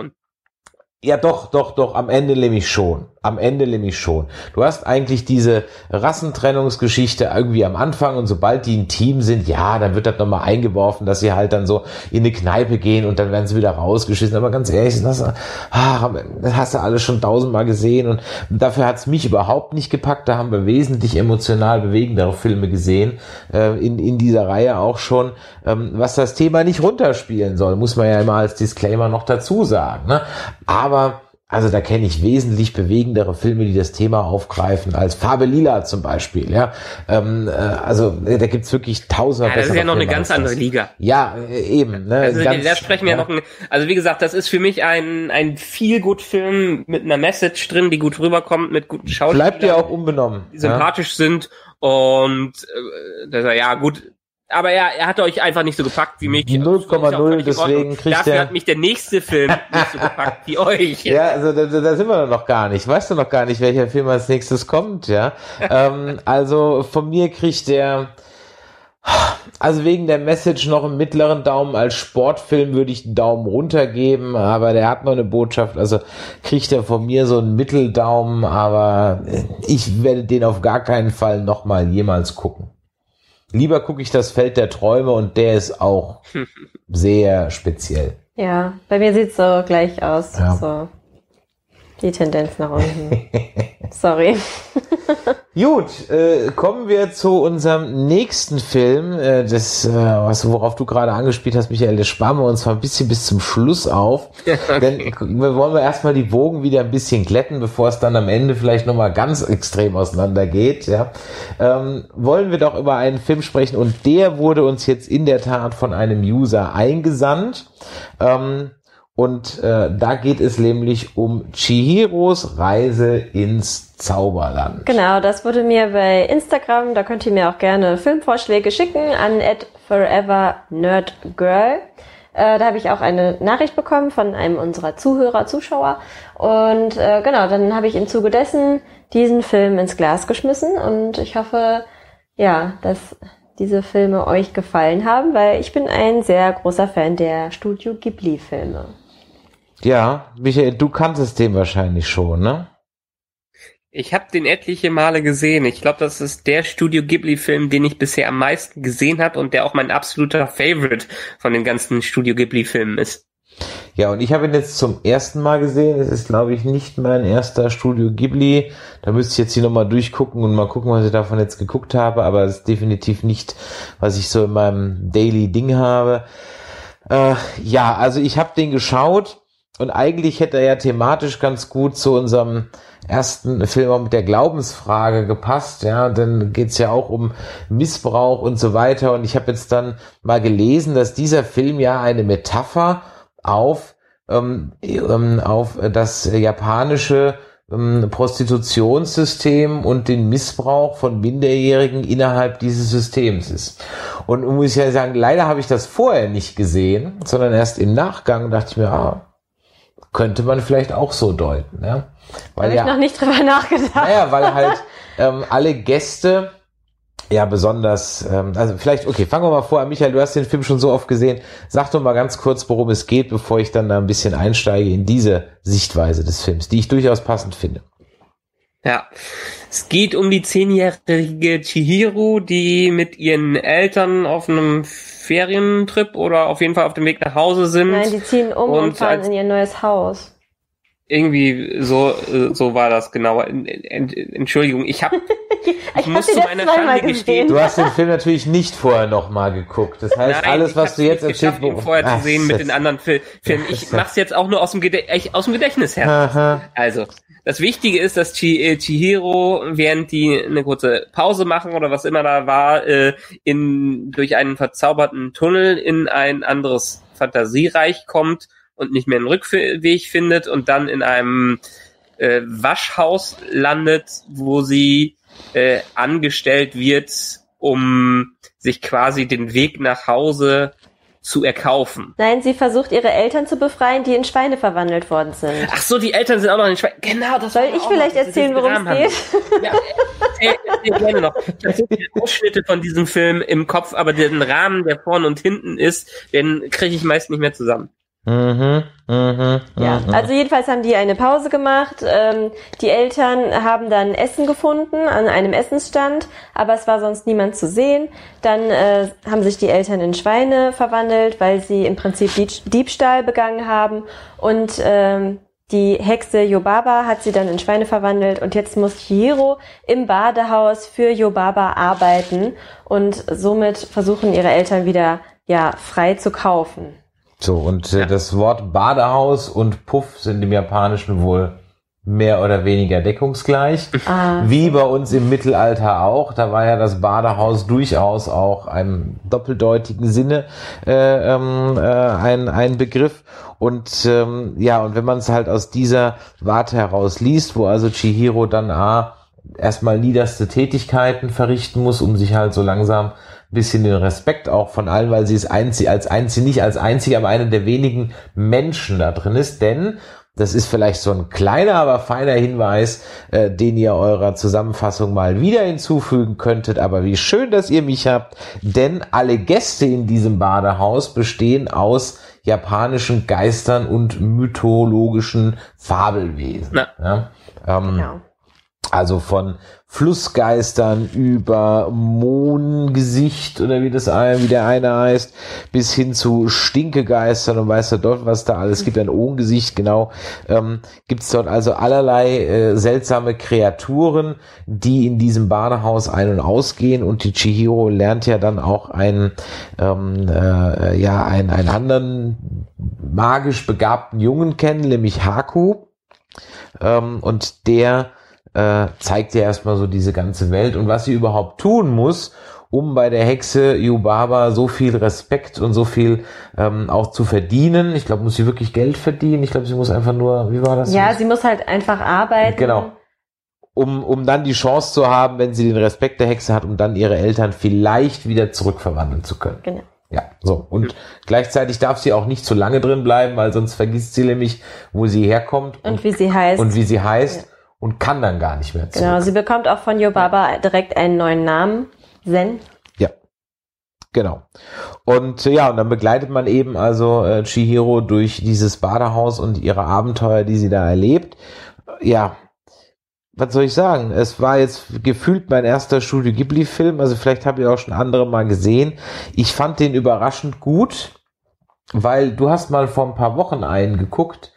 Ja, doch, doch, doch, am Ende nämlich schon. Am Ende nämlich schon. Du hast eigentlich diese Rassentrennungsgeschichte irgendwie am Anfang und sobald die ein Team sind, ja, dann wird das nochmal eingeworfen, dass sie halt dann so in eine Kneipe gehen und dann werden sie wieder rausgeschissen. Aber ganz ehrlich, das, ah, das hast du alles schon tausendmal gesehen und dafür hat's mich überhaupt nicht gepackt. Da haben wir wesentlich emotional bewegendere Filme gesehen, äh, in, in dieser Reihe auch schon, ähm, was das Thema nicht runterspielen soll, muss man ja immer als Disclaimer noch dazu sagen. Ne? Aber also da kenne ich wesentlich bewegendere Filme, die das Thema aufgreifen, als Farbe Lila zum Beispiel. Ja, ähm, äh, also äh, da gibt's wirklich tausende. Ja, das ist ja noch eine Filme ganz als andere. Liga. Ja, äh, eben. Ne, Also ganz, da sprechen wir ja. noch ein, also wie gesagt, das ist für mich ein, ein viel gut Film mit einer Message drin, die gut rüberkommt, mit guten Schauspielern, Bleibt dir auch unbenommen. die ja. sympathisch sind und äh, das, ja gut. Aber er, er hat euch einfach nicht so gepackt wie mich. 0,0, Ist ja auch völlig in deswegen kriegt Dafür er- hat mich der nächste Film nicht so *laughs* gepackt wie euch. Ja, also da, da sind wir noch gar nicht. Weißt du noch gar nicht, welcher Film als nächstes kommt, ja? *laughs* ähm, also von mir kriegt der, also wegen der Message noch einen mittleren Daumen. Als Sportfilm würde ich einen Daumen runter geben, aber der hat noch eine Botschaft. Also kriegt er von mir so einen Mitteldaumen, aber ich werde den auf gar keinen Fall nochmal jemals gucken. Lieber gucke ich das Feld der Träume und der ist auch *laughs* sehr speziell. Ja, bei mir sieht's so gleich aus. Ja. So. Die Tendenz nach unten. *laughs* Sorry. *laughs* Gut, äh, kommen wir zu unserem nächsten Film, äh, das, äh, was, worauf du gerade angespielt hast, Michael, das sparen wir uns zwar ein bisschen bis zum Schluss auf, *laughs* denn wir wollen wir erstmal die Wogen wieder ein bisschen glätten, bevor es dann am Ende vielleicht nochmal ganz extrem auseinandergeht, ja. Ähm, wollen wir doch über einen Film sprechen und der wurde uns jetzt in der Tat von einem User eingesandt. Ähm, und äh, da geht es nämlich um Chihiros Reise ins Zauberland. Genau, das wurde mir bei Instagram, da könnt ihr mir auch gerne Filmvorschläge schicken an @forevernerdgirl. Äh, da habe ich auch eine Nachricht bekommen von einem unserer Zuhörer, Zuschauer. Und äh, genau, dann habe ich im Zuge dessen diesen Film ins Glas geschmissen und ich hoffe, ja, dass diese Filme euch gefallen haben, weil ich bin ein sehr großer Fan der Studio Ghibli-Filme. Ja, Michael, du kanntest den wahrscheinlich schon, ne? Ich habe den etliche Male gesehen. Ich glaube, das ist der Studio Ghibli-Film, den ich bisher am meisten gesehen habe und der auch mein absoluter Favorite von den ganzen Studio Ghibli-Filmen ist. Ja, und ich habe ihn jetzt zum ersten Mal gesehen. Es ist, glaube ich, nicht mein erster Studio Ghibli. Da müsste ich jetzt hier nochmal durchgucken und mal gucken, was ich davon jetzt geguckt habe. Aber es ist definitiv nicht, was ich so in meinem Daily Ding habe. Äh, ja, also ich habe den geschaut und eigentlich hätte er ja thematisch ganz gut zu unserem ersten Film auch mit der Glaubensfrage gepasst, ja, dann geht's ja auch um Missbrauch und so weiter. Und ich habe jetzt dann mal gelesen, dass dieser Film ja eine Metapher auf, ähm, ähm, auf das japanische ähm, Prostitutionssystem und den Missbrauch von Minderjährigen innerhalb dieses Systems ist. Und muss ich ja sagen, leider habe ich das vorher nicht gesehen, sondern erst im Nachgang dachte ich mir, ah, könnte man vielleicht auch so deuten. Ja? Weil Habe ja, ich noch nicht drüber nachgedacht. Naja, weil halt ähm, alle Gäste ja besonders, ähm, also vielleicht, okay, fangen wir mal vor, Michael, du hast den Film schon so oft gesehen. Sag doch mal ganz kurz, worum es geht, bevor ich dann da ein bisschen einsteige in diese Sichtweise des Films, die ich durchaus passend finde. Ja, es geht um die zehnjährige Chihiro, die mit ihren Eltern auf einem Ferientrip oder auf jeden Fall auf dem Weg nach Hause sind. Nein, die ziehen um und, und fahren in ihr neues Haus. Irgendwie so so war das genau. Entschuldigung, ich habe *laughs* ich, ich muss zu meiner Schande gestehen. Du hast den Film natürlich nicht vorher noch mal geguckt. Das heißt, Nein, alles was du jetzt erzählst, ihn vorher zu sehen mit den anderen Fil Filmen. Ich *laughs* mach's jetzt auch nur aus dem, Gedä aus dem Gedächtnis her. Aha. Also, das Wichtige ist, dass äh, Chihiro, während die eine kurze Pause machen oder was immer da war, äh, in durch einen verzauberten Tunnel in ein anderes Fantasiereich kommt und nicht mehr einen Rückweg findet und dann in einem äh, Waschhaus landet, wo sie äh, angestellt wird, um sich quasi den Weg nach Hause zu erkaufen. Nein, sie versucht ihre Eltern zu befreien, die in Schweine verwandelt worden sind. Ach so, die Eltern sind auch noch in Schweine. Genau, das Soll ich vielleicht noch, erzählen, worum es geht? Ja, erzähl, erzähl gerne noch. Ich habe so viele *laughs* Ausschnitte von diesem Film im Kopf, aber den Rahmen, der vorne und hinten ist, den kriege ich meist nicht mehr zusammen. Mhm, mhm, ja, mhm. also jedenfalls haben die eine Pause gemacht. Ähm, die Eltern haben dann Essen gefunden an einem Essensstand, aber es war sonst niemand zu sehen. Dann äh, haben sich die Eltern in Schweine verwandelt, weil sie im Prinzip Diebstahl begangen haben. Und ähm, die Hexe Yobaba hat sie dann in Schweine verwandelt und jetzt muss Chihiro im Badehaus für Yobaba arbeiten und somit versuchen ihre Eltern wieder ja frei zu kaufen. So, und äh, ja. das Wort Badehaus und Puff sind im Japanischen wohl mehr oder weniger deckungsgleich. Ah. Wie bei uns im Mittelalter auch. Da war ja das Badehaus durchaus auch einem doppeldeutigen Sinne äh, ähm, äh, ein, ein Begriff. Und ähm, ja, und wenn man es halt aus dieser Warte heraus liest, wo also Chihiro dann ah, erstmal niederste Tätigkeiten verrichten muss, um sich halt so langsam bisschen den Respekt auch von allen, weil sie ist einzig, als einzig, nicht als einzig, aber einer der wenigen Menschen da drin ist, denn das ist vielleicht so ein kleiner, aber feiner Hinweis, äh, den ihr eurer Zusammenfassung mal wieder hinzufügen könntet. Aber wie schön, dass ihr mich habt, denn alle Gäste in diesem Badehaus bestehen aus japanischen Geistern und mythologischen Fabelwesen. Ja, ähm, genau. Also von Flussgeistern über Mohngesicht oder wie das wie der eine heißt, bis hin zu Stinkegeistern und weiß der dort, was da alles gibt, ein Ohngesicht, genau, ähm, gibt es dort also allerlei äh, seltsame Kreaturen, die in diesem Badehaus ein- und ausgehen. Und die Chihiro lernt ja dann auch einen, ähm, äh, ja, einen, einen anderen magisch begabten Jungen kennen, nämlich Haku, ähm, und der äh, zeigt ja erstmal so diese ganze Welt und was sie überhaupt tun muss, um bei der Hexe Yubaba so viel Respekt und so viel ähm, auch zu verdienen. Ich glaube, muss sie wirklich Geld verdienen. Ich glaube, sie muss einfach nur, wie war das? Ja, sie muss halt einfach arbeiten. Genau. Um, um dann die Chance zu haben, wenn sie den Respekt der Hexe hat, um dann ihre Eltern vielleicht wieder zurückverwandeln zu können. Genau. Ja, so. Und mhm. gleichzeitig darf sie auch nicht zu lange drin bleiben, weil sonst vergisst sie nämlich, wo sie herkommt. Und, und wie sie heißt. Und wie sie heißt. Ja und kann dann gar nicht mehr zurück. Genau, sie bekommt auch von Yobaba direkt einen neuen Namen, Zen. Ja, genau. Und ja, und dann begleitet man eben also äh, Chihiro durch dieses Badehaus und ihre Abenteuer, die sie da erlebt. Ja, was soll ich sagen? Es war jetzt gefühlt mein erster Studio Ghibli-Film, also vielleicht habe ich auch schon andere mal gesehen. Ich fand den überraschend gut, weil du hast mal vor ein paar Wochen einen geguckt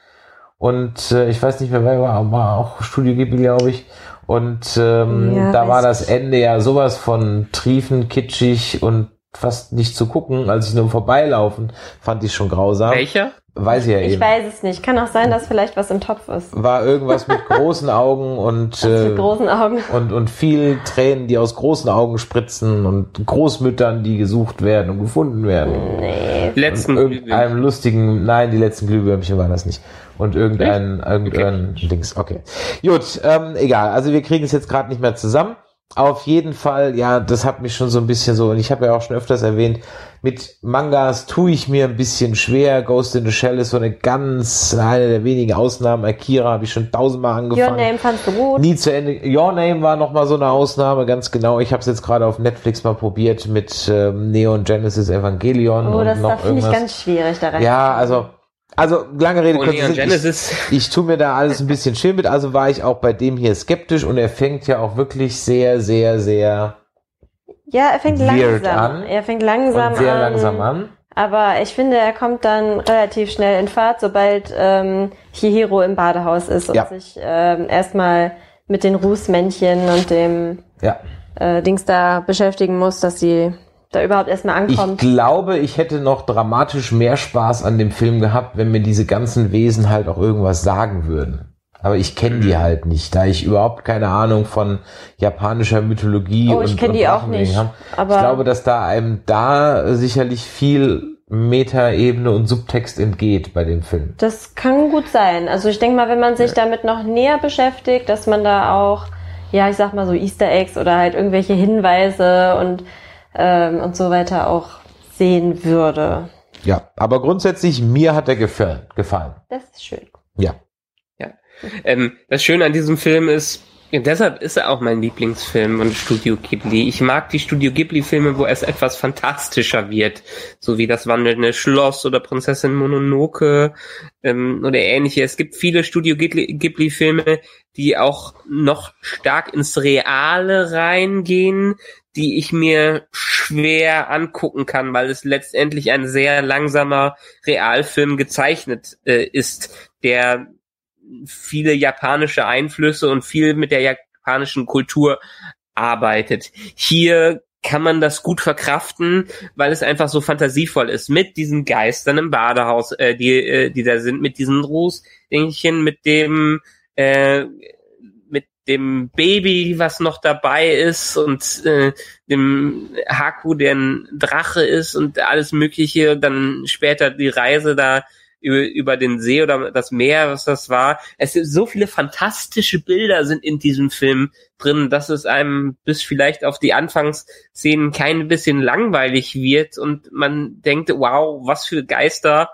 und äh, ich weiß nicht mehr, wer war, war auch Studio Ghibli, glaube ich. Und ähm, ja, da war das Ende ja sowas von triefen, kitschig und fast nicht zu gucken, als ich nur vorbeilaufen, fand ich schon grausam. Welcher? Weiß ich ja Ich eben. weiß es nicht. Kann auch sein, dass vielleicht was im Topf ist. War irgendwas mit großen Augen und, *laughs* äh, Mit großen Augen. und, und viel Tränen, die aus großen Augen spritzen und Großmüttern, die gesucht werden und gefunden werden. Nee. Letzten und irgendeinem lustigen, nein, die letzten Glühwürmchen waren das nicht. Und irgendein, irgendein Dings, okay. Gut, ähm, egal. Also wir kriegen es jetzt gerade nicht mehr zusammen. Auf jeden Fall, ja, das hat mich schon so ein bisschen so, und ich habe ja auch schon öfters erwähnt, mit Mangas tue ich mir ein bisschen schwer. Ghost in the Shell ist so eine ganz, eine der wenigen Ausnahmen. Akira habe ich schon tausendmal Your angefangen. Name fandst du gut. Nie zu Ende. Your Name war noch mal so eine Ausnahme, ganz genau. Ich habe es jetzt gerade auf Netflix mal probiert mit ähm, Neon Genesis Evangelion Oh, und das da noch finde ich ganz schwierig da rein. Ja, also, also lange Rede, kurzer Genesis. Ich, ich tue mir da alles ein bisschen schön mit, also war ich auch bei dem hier skeptisch und er fängt ja auch wirklich sehr, sehr, sehr Ja, er fängt Weird langsam an. Er fängt langsam und sehr an. langsam an. Aber ich finde, er kommt dann relativ schnell in Fahrt, sobald ähm, Chihiro im Badehaus ist und Ja. sich ähm, erstmal mit den Rußmännchen und dem Ja. äh, Dings da beschäftigen muss, dass sie da überhaupt erstmal Ich ankommt. glaube, ich hätte noch dramatisch mehr Spaß an dem Film gehabt, wenn mir diese ganzen Wesen halt auch irgendwas sagen würden. Aber ich kenne die halt nicht, da ich überhaupt keine Ahnung von japanischer Mythologie Oh, ich und, kenn und die auch nicht, habe. aber- ich glaube, dass da einem da sicherlich viel Metaebene und Subtext entgeht bei dem Film. Das kann gut sein. Also ich denke mal, wenn man sich damit noch näher beschäftigt, dass man da auch, ja, ich sag mal so Easter Eggs oder halt irgendwelche Hinweise und, ähm, und so weiter auch sehen würde. Ja, aber grundsätzlich mir hat er gefallen. gefallen. Das ist schön. Ja. Ähm, das Schöne an diesem Film ist, ja, deshalb ist er auch mein Lieblingsfilm von Studio Ghibli. Ich mag die Studio Ghibli-Filme, wo es etwas fantastischer wird, so wie das wandelnde Schloss oder Prinzessin Mononoke ähm, oder ähnliche. Es gibt viele Studio Ghibli- Ghibli-Filme, die auch noch stark ins Reale reingehen, die ich mir schwer angucken kann, weil es letztendlich ein sehr langsamer Realfilm gezeichnet äh, ist, der viele japanische Einflüsse und viel mit der japanischen Kultur arbeitet. Hier kann man das gut verkraften, weil es einfach so fantasievoll ist. Mit diesen Geistern im Badehaus, äh, die, äh, die da sind, mit diesen Rußdingchen, mit dem, äh, dem Baby, was noch dabei ist und äh, dem Haku, der ein Drache ist und alles Mögliche. Dann später die Reise da über, über den See oder das Meer, was das war. Es sind so viele fantastische Bilder sind in diesem Film drin, dass es einem bis vielleicht auf die Anfangsszenen kein bisschen langweilig wird und man denkt, wow, was für Geister.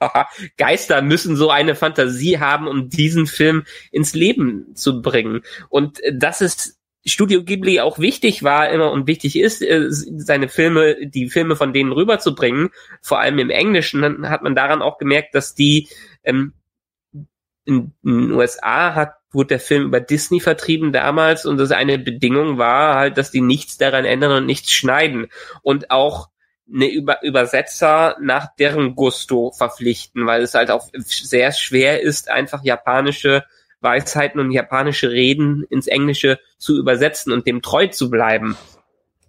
*laughs* Geister müssen so eine Fantasie haben, um diesen Film ins Leben zu bringen. Und äh, das ist Studio Ghibli auch wichtig war immer und wichtig ist, äh, seine Filme, die Filme von denen rüberzubringen, vor allem im Englischen, hat man daran auch gemerkt, dass die ähm, in, in den USA hat wurde der Film über Disney vertrieben damals und das eine Bedingung war halt, dass die nichts daran ändern und nichts schneiden und auch eine über Übersetzer nach deren Gusto verpflichten, weil es halt auch sehr schwer ist, einfach japanische Weisheiten und japanische Reden ins Englische zu übersetzen und dem treu zu bleiben.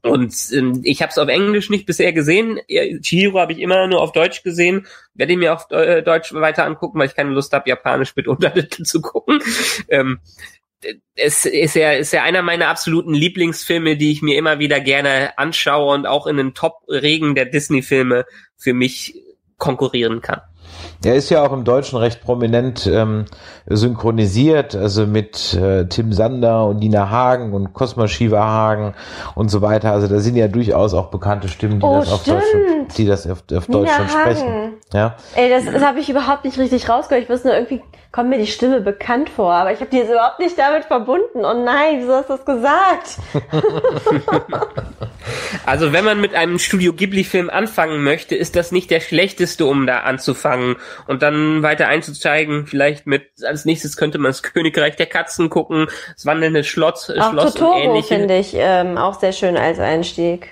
Und ähm, ich habe es auf Englisch nicht bisher gesehen. Chihiro habe ich immer nur auf Deutsch gesehen. Werde ich mir auf äh, Deutsch weiter angucken, weil ich keine Lust habe, Japanisch mit Untertiteln *laughs* zu gucken. Ähm, es ist ja, ist ja einer meiner absoluten Lieblingsfilme, die ich mir immer wieder gerne anschaue und auch in den Top-Regen der Disney-Filme für mich konkurrieren kann. Er ist ja auch im Deutschen recht prominent ähm, synchronisiert, also mit äh, Tim Sander und Dina Hagen und Cosma Shiva Hagen und so weiter. Also da sind ja durchaus auch bekannte Stimmen, die Oh, das auf stimmt. Deutsch, die das auf, auf Deutsch Nina schon sprechen. Ja. Ey, das, das habe ich überhaupt nicht richtig rausgehört. Ich wusste nur, irgendwie kommt mir die Stimme bekannt vor, aber ich habe die jetzt überhaupt nicht damit verbunden. Oh nein, wieso hast du das gesagt? *laughs* Also wenn man mit einem Studio Ghibli-Film anfangen möchte, ist das nicht der schlechteste, um da anzufangen und dann weiter einzusteigen. Vielleicht mit als nächstes könnte man das *laughs* Königreich der Katzen gucken, das wandelnde Schloss, äh, Auch Schloss und Totoro ähnliche. finde ich ähm, auch sehr schön als Einstieg.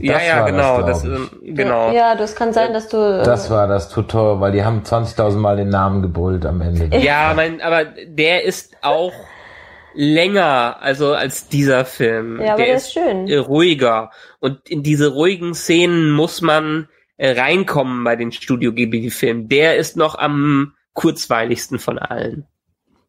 Ja, Das ja, genau, das, das, ähm, genau. Ja, das kann sein, dass du. äh, Das war das Tutorial, weil die haben 20.000 Mal den Namen gebrüllt am Ende. Ja, mein, aber der ist auch länger, also als dieser Film. Ja, aber der ist schön. äh, ruhiger. Und in diese ruhigen Szenen muss man äh, reinkommen bei den Studio Ghibli-Filmen. Der ist noch am kurzweiligsten von allen.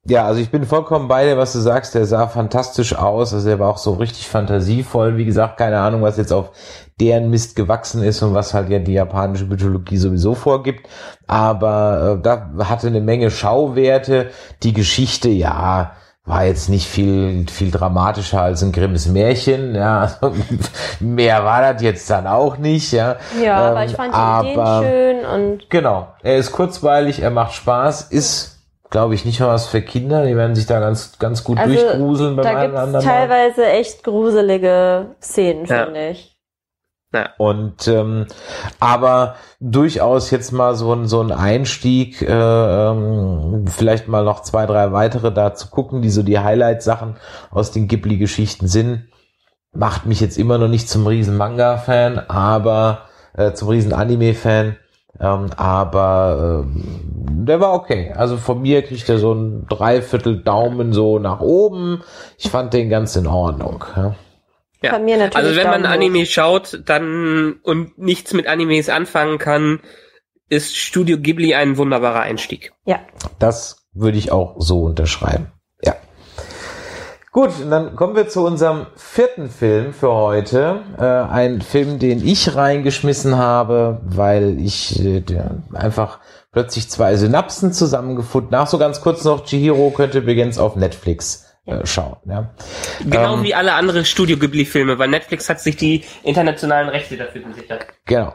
Ja, also ich bin vollkommen bei dir, was du sagst. Der sah fantastisch aus. Also er war auch so richtig fantasievoll. Wie gesagt, keine Ahnung, was jetzt auf deren Mist gewachsen ist und was halt ja die japanische Mythologie sowieso vorgibt. Aber äh, da hatte eine Menge Schauwerte. Die Geschichte, ja, war jetzt nicht viel, viel dramatischer als ein grimmes Märchen. Ja, *laughs* also, mehr war das jetzt dann auch nicht. Ja, Ja, aber ich fand die Ideen schön und Genau. Er ist kurzweilig, er macht Spaß, ist, glaube ich, nicht mal was für Kinder. Die werden sich da ganz, ganz gut Also, durchgruseln beim da einen oder gibt's anderen Mal. teilweise echt gruselige Szenen, Ja. finde ich. Und ähm, aber durchaus jetzt mal so ein so ein Einstieg, äh, ähm, vielleicht mal noch zwei drei weitere da zu gucken, die so die Highlight-Sachen aus den Ghibli-Geschichten sind, macht mich jetzt immer noch nicht zum riesen Manga-Fan, aber äh, zum riesen Anime-Fan. Ähm, aber ähm, der war okay. Also von mir kriegt er so ein Dreiviertel Daumen so nach oben. Ich fand den ganz in Ordnung. Ja. Ja. Von mir natürlich Also wenn man Daumen hoch. Anime schaut, dann und nichts mit Animes anfangen kann, ist Studio Ghibli ein wunderbarer Einstieg. Ja. Das würde ich auch so unterschreiben. Gut, und dann kommen wir zu unserem vierten Film für heute. Äh, ein Film, den ich reingeschmissen habe, weil ich äh, einfach plötzlich zwei Synapsen zusammengefunden habe. So ganz kurz noch, Chihiro könnte übrigens auf Netflix äh, schauen. Ja. Genau Ähm, wie alle anderen Studio Ghibli Filme, weil Netflix hat sich die internationalen Rechte dafür gesichert. Genau.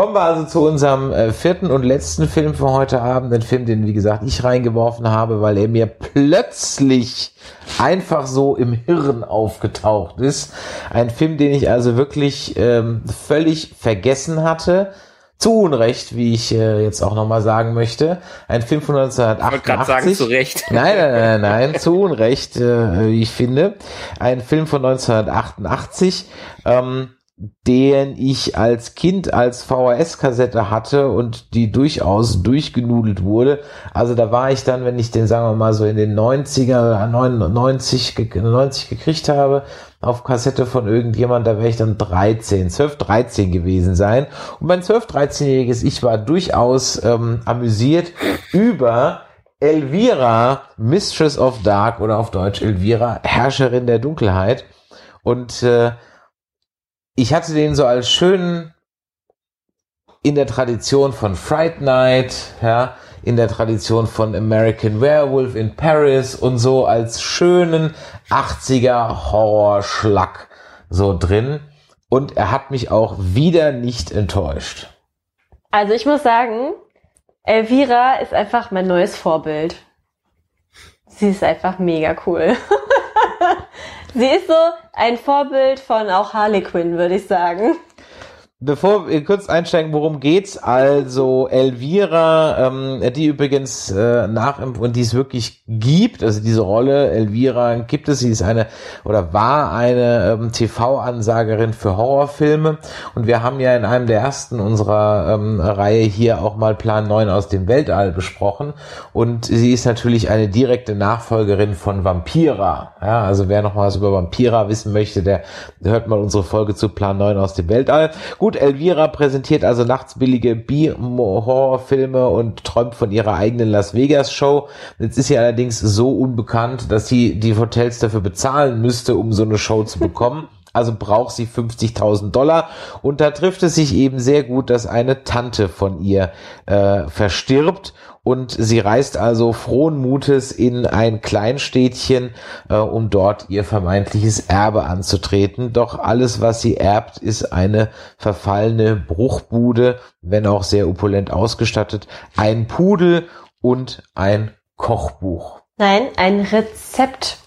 Kommen wir also zu unserem äh, vierten und letzten Film für heute Abend. Den Film, den, wie gesagt, ich reingeworfen habe, weil er mir plötzlich einfach so im Hirn aufgetaucht ist. Ein Film, den ich also wirklich ähm, völlig vergessen hatte. Zu Unrecht, wie ich äh, jetzt auch nochmal sagen möchte. Ein Film von Ich wollte gerade sagen, 1988. zu Recht. Nein, nein, nein, nein, zu Unrecht, äh, wie ich finde. Ein Film von 1988, ähm, den ich als Kind als VHS-Kassette hatte und die durchaus durchgenudelt wurde. Also da war ich dann, wenn ich den, sagen wir mal, so in den 90er, 99, ge- 90 gekriegt habe, auf Kassette von irgendjemand, da wäre ich dann 13, 12, 13 gewesen sein. Und mein 12, 13-jähriges Ich war durchaus ähm, amüsiert über Elvira, Mistress of Dark oder auf Deutsch Elvira, Herrscherin der Dunkelheit. Und äh, ich hatte den so als schönen in der Tradition von Fright Night, ja, in der Tradition von American Werewolf in Paris und so als schönen 80er Horrorschlack so drin. Und er hat mich auch wieder nicht enttäuscht. Also ich muss sagen, Elvira ist einfach mein neues Vorbild. Sie ist einfach mega cool. *laughs* Sie ist so ein Vorbild von auch Harley Quinn, würde ich sagen. Bevor wir kurz einsteigen, worum geht's? Also Elvira, ähm, die übrigens äh, nachempf und die es wirklich gibt, also diese Rolle Elvira gibt es, sie ist eine oder war eine ähm, TV-Ansagerin für Horrorfilme und wir haben ja in einem der ersten unserer ähm, Reihe hier auch mal Plan 9 aus dem Weltall besprochen und sie ist natürlich eine direkte Nachfolgerin von Vampira. Ja, also wer noch mal was über Vampira wissen möchte, der hört mal unsere Folge zu Plan 9 aus dem Weltall. Gut, Elvira präsentiert also nachts billige B-Horrorfilme und träumt von ihrer eigenen Las Vegas Show. Jetzt ist sie allerdings so unbekannt, dass sie die Hotels dafür bezahlen müsste, um so eine Show zu bekommen. *laughs* Also braucht sie 50.000 Dollar. Und da trifft es sich eben sehr gut, dass eine Tante von ihr äh, verstirbt. Und sie reist also frohen Mutes in ein Kleinstädtchen, äh, um dort ihr vermeintliches Erbe anzutreten. Doch alles, was sie erbt, ist eine verfallene Bruchbude, wenn auch sehr opulent ausgestattet, ein Pudel und ein Kochbuch. Nein, ein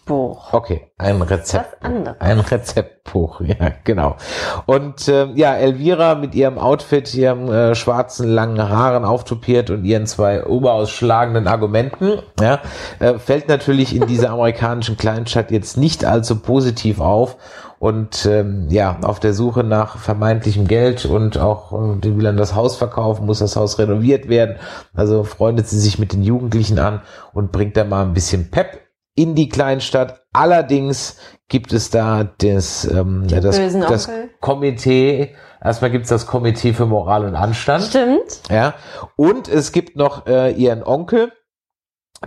Rezeptbuch. Okay, ein Rezept. Ein Rezeptbuch, *laughs* ja, genau. Und ähm, ja, Elvira mit ihrem Outfit, ihrem äh, schwarzen langen Haaren auftupiert und ihren zwei oberausschlagenden Argumenten, ja, äh, fällt natürlich in dieser *laughs* amerikanischen Kleinstadt jetzt nicht allzu positiv auf. Und ähm, ja, auf der Suche nach vermeintlichem Geld und auch äh, die will dann das Haus verkaufen, muss das Haus renoviert werden. Also freundet sie sich mit den Jugendlichen an und bringt da mal ein bisschen Pep in die Kleinstadt. Allerdings gibt es da das, ähm, das, das. Komitee. Erstmal gibt es das Komitee für Moral und Anstand. Stimmt. Ja. Und es gibt noch äh, ihren Onkel,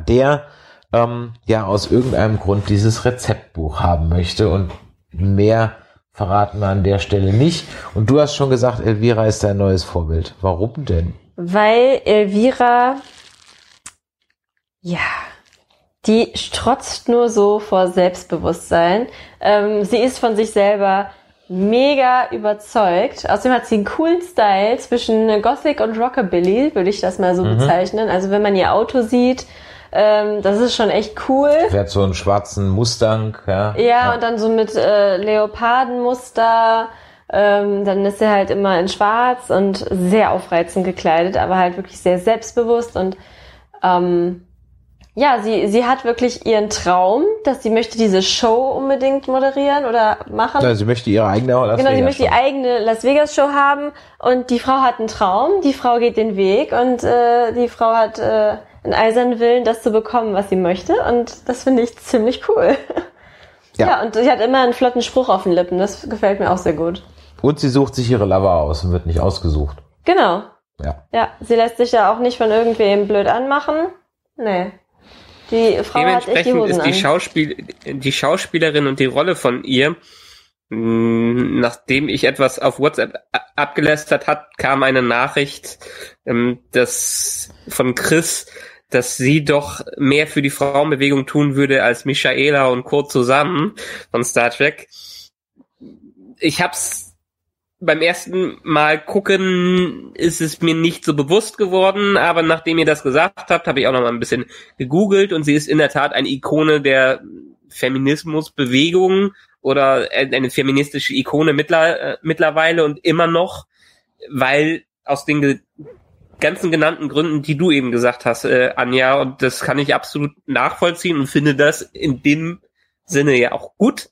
der ähm, ja aus irgendeinem Grund dieses Rezeptbuch haben möchte und mehr verraten wir an der Stelle nicht. Und du hast schon gesagt, Elvira ist dein neues Vorbild. Warum denn? Weil Elvira, ja, die strotzt nur so vor Selbstbewusstsein. Ähm, sie ist von sich selber mega überzeugt. Außerdem hat sie einen coolen Style zwischen Gothic und Rockabilly, würde ich das mal so Mhm. bezeichnen. Also wenn man ihr Auto sieht, ähm, das ist schon echt cool. Fährt so einen schwarzen Mustang, ja. Ja, und dann so mit äh, Leopardenmuster. Ähm, dann ist er halt immer in schwarz und sehr aufreizend gekleidet, aber halt wirklich sehr selbstbewusst und ähm, ja, sie, sie hat wirklich ihren Traum, dass sie möchte diese Show unbedingt moderieren oder machen. Ja, sie möchte ihre eigene Las Genau, sie möchte die eigene Las Vegas Show haben und die Frau hat einen Traum, die Frau geht den Weg und äh, die Frau hat äh, einen eisernen Willen, das zu bekommen, was sie möchte und das finde ich ziemlich cool. Ja. Ja. und sie hat immer einen flotten Spruch auf den Lippen, das gefällt mir auch sehr gut. Und sie sucht sich ihre Lover aus und wird nicht ausgesucht. Genau. Ja. Ja, sie lässt sich ja auch nicht von irgendwem blöd anmachen. Nee. Die Frau hat echt die Dementsprechend Hosen ist die, an. Die Schauspielerin und die Rolle von ihr, mh, nachdem ich etwas auf WhatsApp abgelästert hat, kam eine Nachricht ähm, das, von Chris, dass sie doch mehr für die Frauenbewegung tun würde als Michaela und Kurt zusammen von Star Trek. Ich hab's beim ersten Mal gucken ist es mir nicht so bewusst geworden, aber nachdem ihr das gesagt habt, habe ich auch noch mal ein bisschen gegoogelt und sie ist in der Tat eine Ikone der Feminismusbewegung oder eine feministische Ikone mittler, äh, mittlerweile und immer noch, weil aus den ge ganzen genannten Gründen, die du eben gesagt hast, äh, Anja, und das kann ich absolut nachvollziehen und finde das in dem Sinne ja auch gut.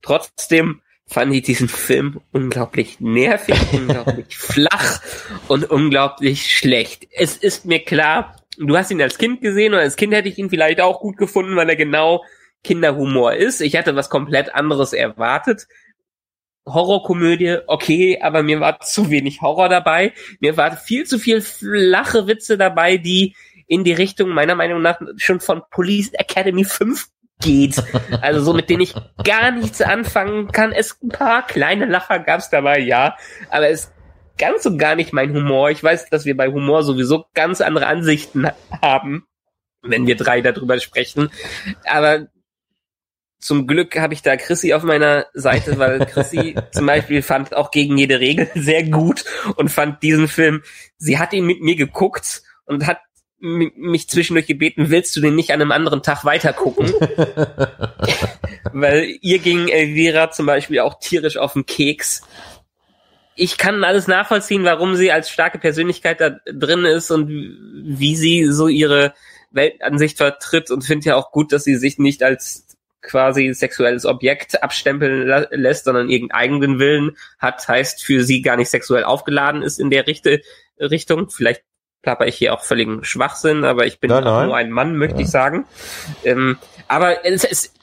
Trotzdem fand ich diesen Film unglaublich nervig, *laughs* unglaublich flach und unglaublich schlecht. Es ist mir klar, du hast ihn als Kind gesehen und als Kind hätte ich ihn vielleicht auch gut gefunden, weil er genau Kinderhumor ist. Ich hatte was komplett anderes erwartet. Horrorkomödie, okay, aber mir war zu wenig Horror dabei. Mir war viel zu viel flache Witze dabei, die in die Richtung meiner Meinung nach schon von Police Academy 5 geht. Also so, mit denen ich gar nichts anfangen kann. Es ein paar kleine Lacher gab's dabei, ja, aber es ganz so gar nicht mein Humor. Ich weiß, dass wir bei Humor sowieso ganz andere Ansichten haben, wenn wir drei darüber sprechen. Aber zum Glück habe ich da Chrissy auf meiner Seite, weil Chrissy *laughs* zum Beispiel fand auch gegen jede Regel sehr gut und fand diesen Film, sie hat ihn mit mir geguckt und hat mich zwischendurch gebeten, willst du den nicht an einem anderen Tag weitergucken? *laughs* weil ihr ging Elvira zum Beispiel auch tierisch auf den Keks. Ich kann alles nachvollziehen, warum sie als starke Persönlichkeit da drin ist und wie sie so ihre Weltansicht vertritt und finde ja auch gut, dass sie sich nicht als quasi sexuelles Objekt abstempeln la- lässt, sondern irgendeinen eigenen Willen hat, heißt für sie gar nicht sexuell aufgeladen ist in der Richte, Richtung. Vielleicht plapper ich hier auch völligen Schwachsinn, aber ich bin Nein, nein. nur ein Mann, möchte Ja. ich sagen. Ähm, aber es ist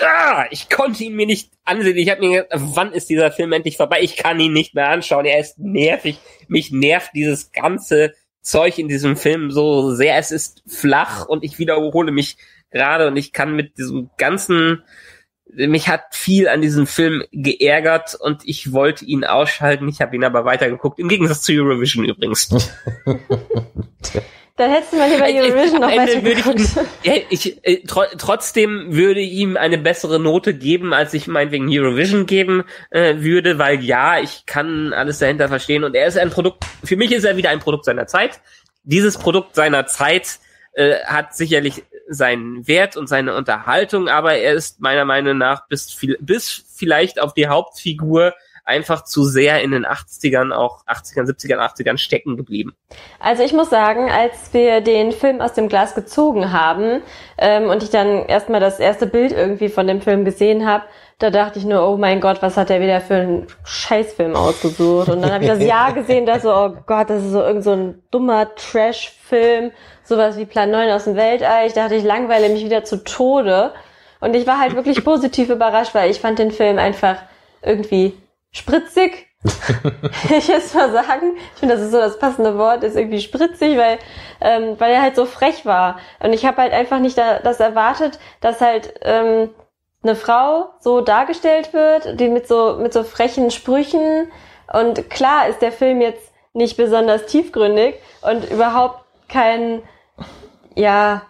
ah, ich konnte ihn mir nicht ansehen. Ich habe mir gedacht, wann ist dieser Film endlich vorbei? Ich kann ihn nicht mehr anschauen. Er ist nervig. Mich nervt dieses ganze Zeug in diesem Film so sehr. Es ist flach und ich wiederhole mich gerade und ich kann mit diesem ganzen mich hat viel an diesem Film geärgert und ich wollte ihn ausschalten. Ich habe ihn aber weitergeguckt. Im Gegensatz zu Eurovision übrigens. *laughs* Dann hättest du mal lieber Äh, äh, Eurovision noch weiter würde ich, *laughs* ich äh, tro trotzdem würde ihm eine bessere Note geben, als ich meinetwegen Eurovision geben äh, würde, weil ja, ich kann alles dahinter verstehen und er ist ein Produkt, für mich ist er wieder ein Produkt seiner Zeit. Dieses Produkt seiner Zeit äh, hat sicherlich seinen Wert und seine Unterhaltung, aber er ist meiner Meinung nach bis, bis vielleicht auf die Hauptfigur einfach zu sehr in den 80ern, auch 80ern, 70ern, 80ern stecken geblieben. Also ich muss sagen, als wir den Film aus dem Glas gezogen haben ähm, und ich dann erstmal das erste Bild irgendwie von dem Film gesehen habe, da dachte ich nur, oh mein Gott, was hat der wieder für einen Scheißfilm ausgesucht? Und dann habe ich das Jahr gesehen, da so, oh Gott, das ist so irgend so ein dummer Trash-Film, sowas wie Plan 9 aus dem Weltall. Ich dachte, ich langweile mich wieder zu Tode. Und ich war halt wirklich *laughs* positiv überrascht, weil ich fand den Film einfach irgendwie spritzig. *laughs* ich jetzt mal sagen. Ich finde, das ist so das passende Wort, ist irgendwie spritzig, weil, ähm, weil er halt so frech war. Und ich habe halt einfach nicht da, das erwartet, dass halt ähm, eine Frau so dargestellt wird, die mit so, mit so frechen Sprüchen. Und klar ist der Film jetzt nicht besonders tiefgründig und überhaupt kein, ja,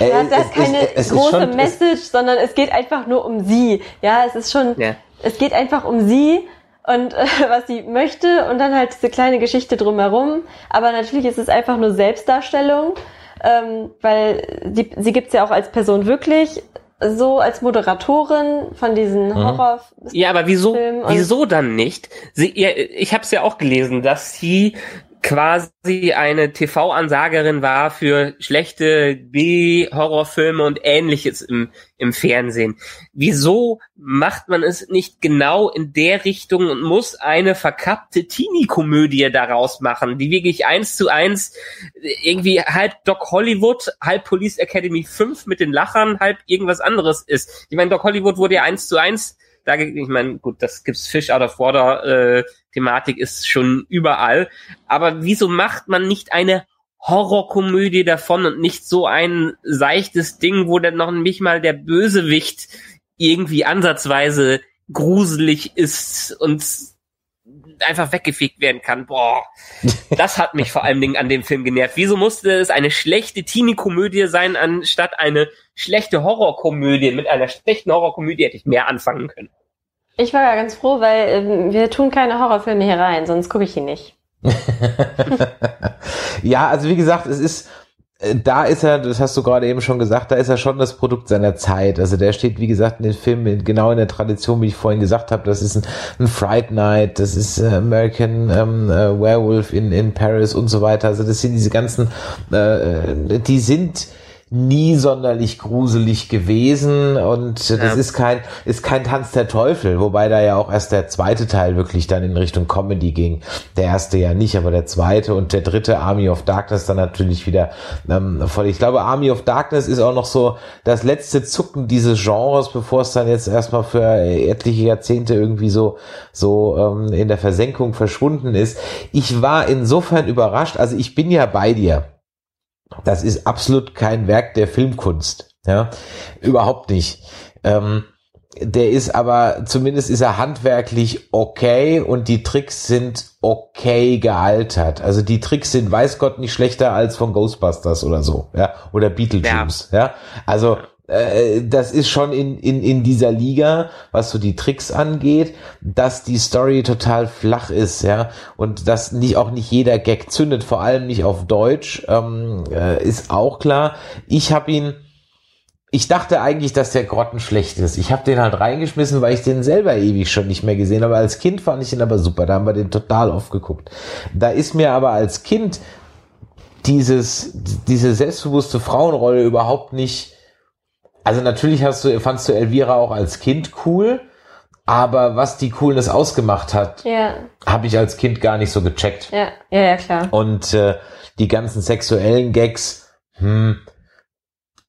Äh, ja, das es- ist keine es- es ist große schon- es- Message, sondern es geht einfach nur um sie. Ja, es ist schon, Ja. Es geht einfach um sie und äh, *laughs* was sie möchte und dann halt diese kleine Geschichte drumherum. Aber natürlich ist es einfach nur Selbstdarstellung, ähm, weil sie, sie gibt's ja auch als Person wirklich so als Moderatorin von diesen Mhm. Horror. Ja, aber wieso, wieso dann nicht? Sie, ja, ich habe es ja auch gelesen, dass sie quasi eine TV-Ansagerin war für schlechte B-Horrorfilme und ähnliches im, im Fernsehen. Wieso macht man es nicht genau in der Richtung und muss eine verkappte Teenie-Komödie daraus machen, die wirklich eins zu eins irgendwie halb Doc Hollywood, halb Police Academy 5 mit den Lachern, halb irgendwas anderes ist. Ich meine, Doc Hollywood wurde ja eins zu eins da, ich meine, gut, das gibt's Fish out of Water, äh, Thematik ist schon überall. Aber wieso macht man nicht eine Horrorkomödie davon und nicht so ein seichtes Ding, wo dann noch nicht mal der Bösewicht irgendwie ansatzweise gruselig ist und einfach weggefegt werden kann. Boah, das hat mich vor allen Dingen an dem Film genervt. Wieso musste es eine schlechte Teenie-Komödie sein, anstatt eine schlechte Horrorkomödie? Mit einer schlechten Horrorkomödie hätte ich mehr anfangen können. Ich war ja ganz froh, weil ähm, wir tun keine Horrorfilme hier rein, sonst gucke ich ihn nicht. *laughs* ja, also wie gesagt, es ist, da ist er, das hast du gerade eben schon gesagt, da ist er schon das Produkt seiner Zeit. Also der steht, wie gesagt, in den Filmen genau in der Tradition, wie ich vorhin gesagt habe. Das ist ein, ein Fright Night, das ist äh, American ähm, äh, Werewolf in, in Paris und so weiter. Also das sind diese ganzen, äh, die sind nie sonderlich gruselig gewesen und das Ja. ist kein ist kein Tanz der Teufel, wobei da ja auch erst der zweite Teil wirklich dann in Richtung Comedy ging. Der erste ja nicht, aber der zweite und der dritte Army of Darkness dann natürlich wieder ähm, voll. Ich glaube, Army of Darkness ist auch noch so das letzte Zucken dieses Genres, bevor es dann jetzt erstmal für etliche Jahrzehnte irgendwie so so ähm, in der Versenkung verschwunden ist. Ich war insofern überrascht, also ich bin ja bei dir. Das ist absolut kein Werk der Filmkunst. Ja, überhaupt nicht. Ähm, der ist aber, zumindest ist er handwerklich okay und die Tricks sind okay gealtert. Also die Tricks sind, weiß Gott, nicht schlechter als von Ghostbusters oder so, ja, oder Beetlejuice, ja. Also, äh, das ist schon in, in, in dieser Liga, was so die Tricks angeht, dass die Story total flach ist, ja, und dass nicht auch nicht jeder Gag zündet, vor allem nicht auf Deutsch, ähm, äh, ist auch klar. Ich habe ihn, ich dachte eigentlich, dass der grottenschlecht ist. Ich habe den halt reingeschmissen, weil ich den selber ewig schon nicht mehr gesehen habe. Als Kind fand ich ihn aber super, da haben wir den total oft geguckt. Da ist mir aber als Kind dieses, diese selbstbewusste Frauenrolle überhaupt nicht. Also natürlich hast du, fandst du Elvira auch als Kind cool, aber was die Coolness ausgemacht hat, Ja, habe ich als Kind gar nicht so gecheckt. ja, ja, ja, klar. Und äh, die ganzen sexuellen Gags, hm,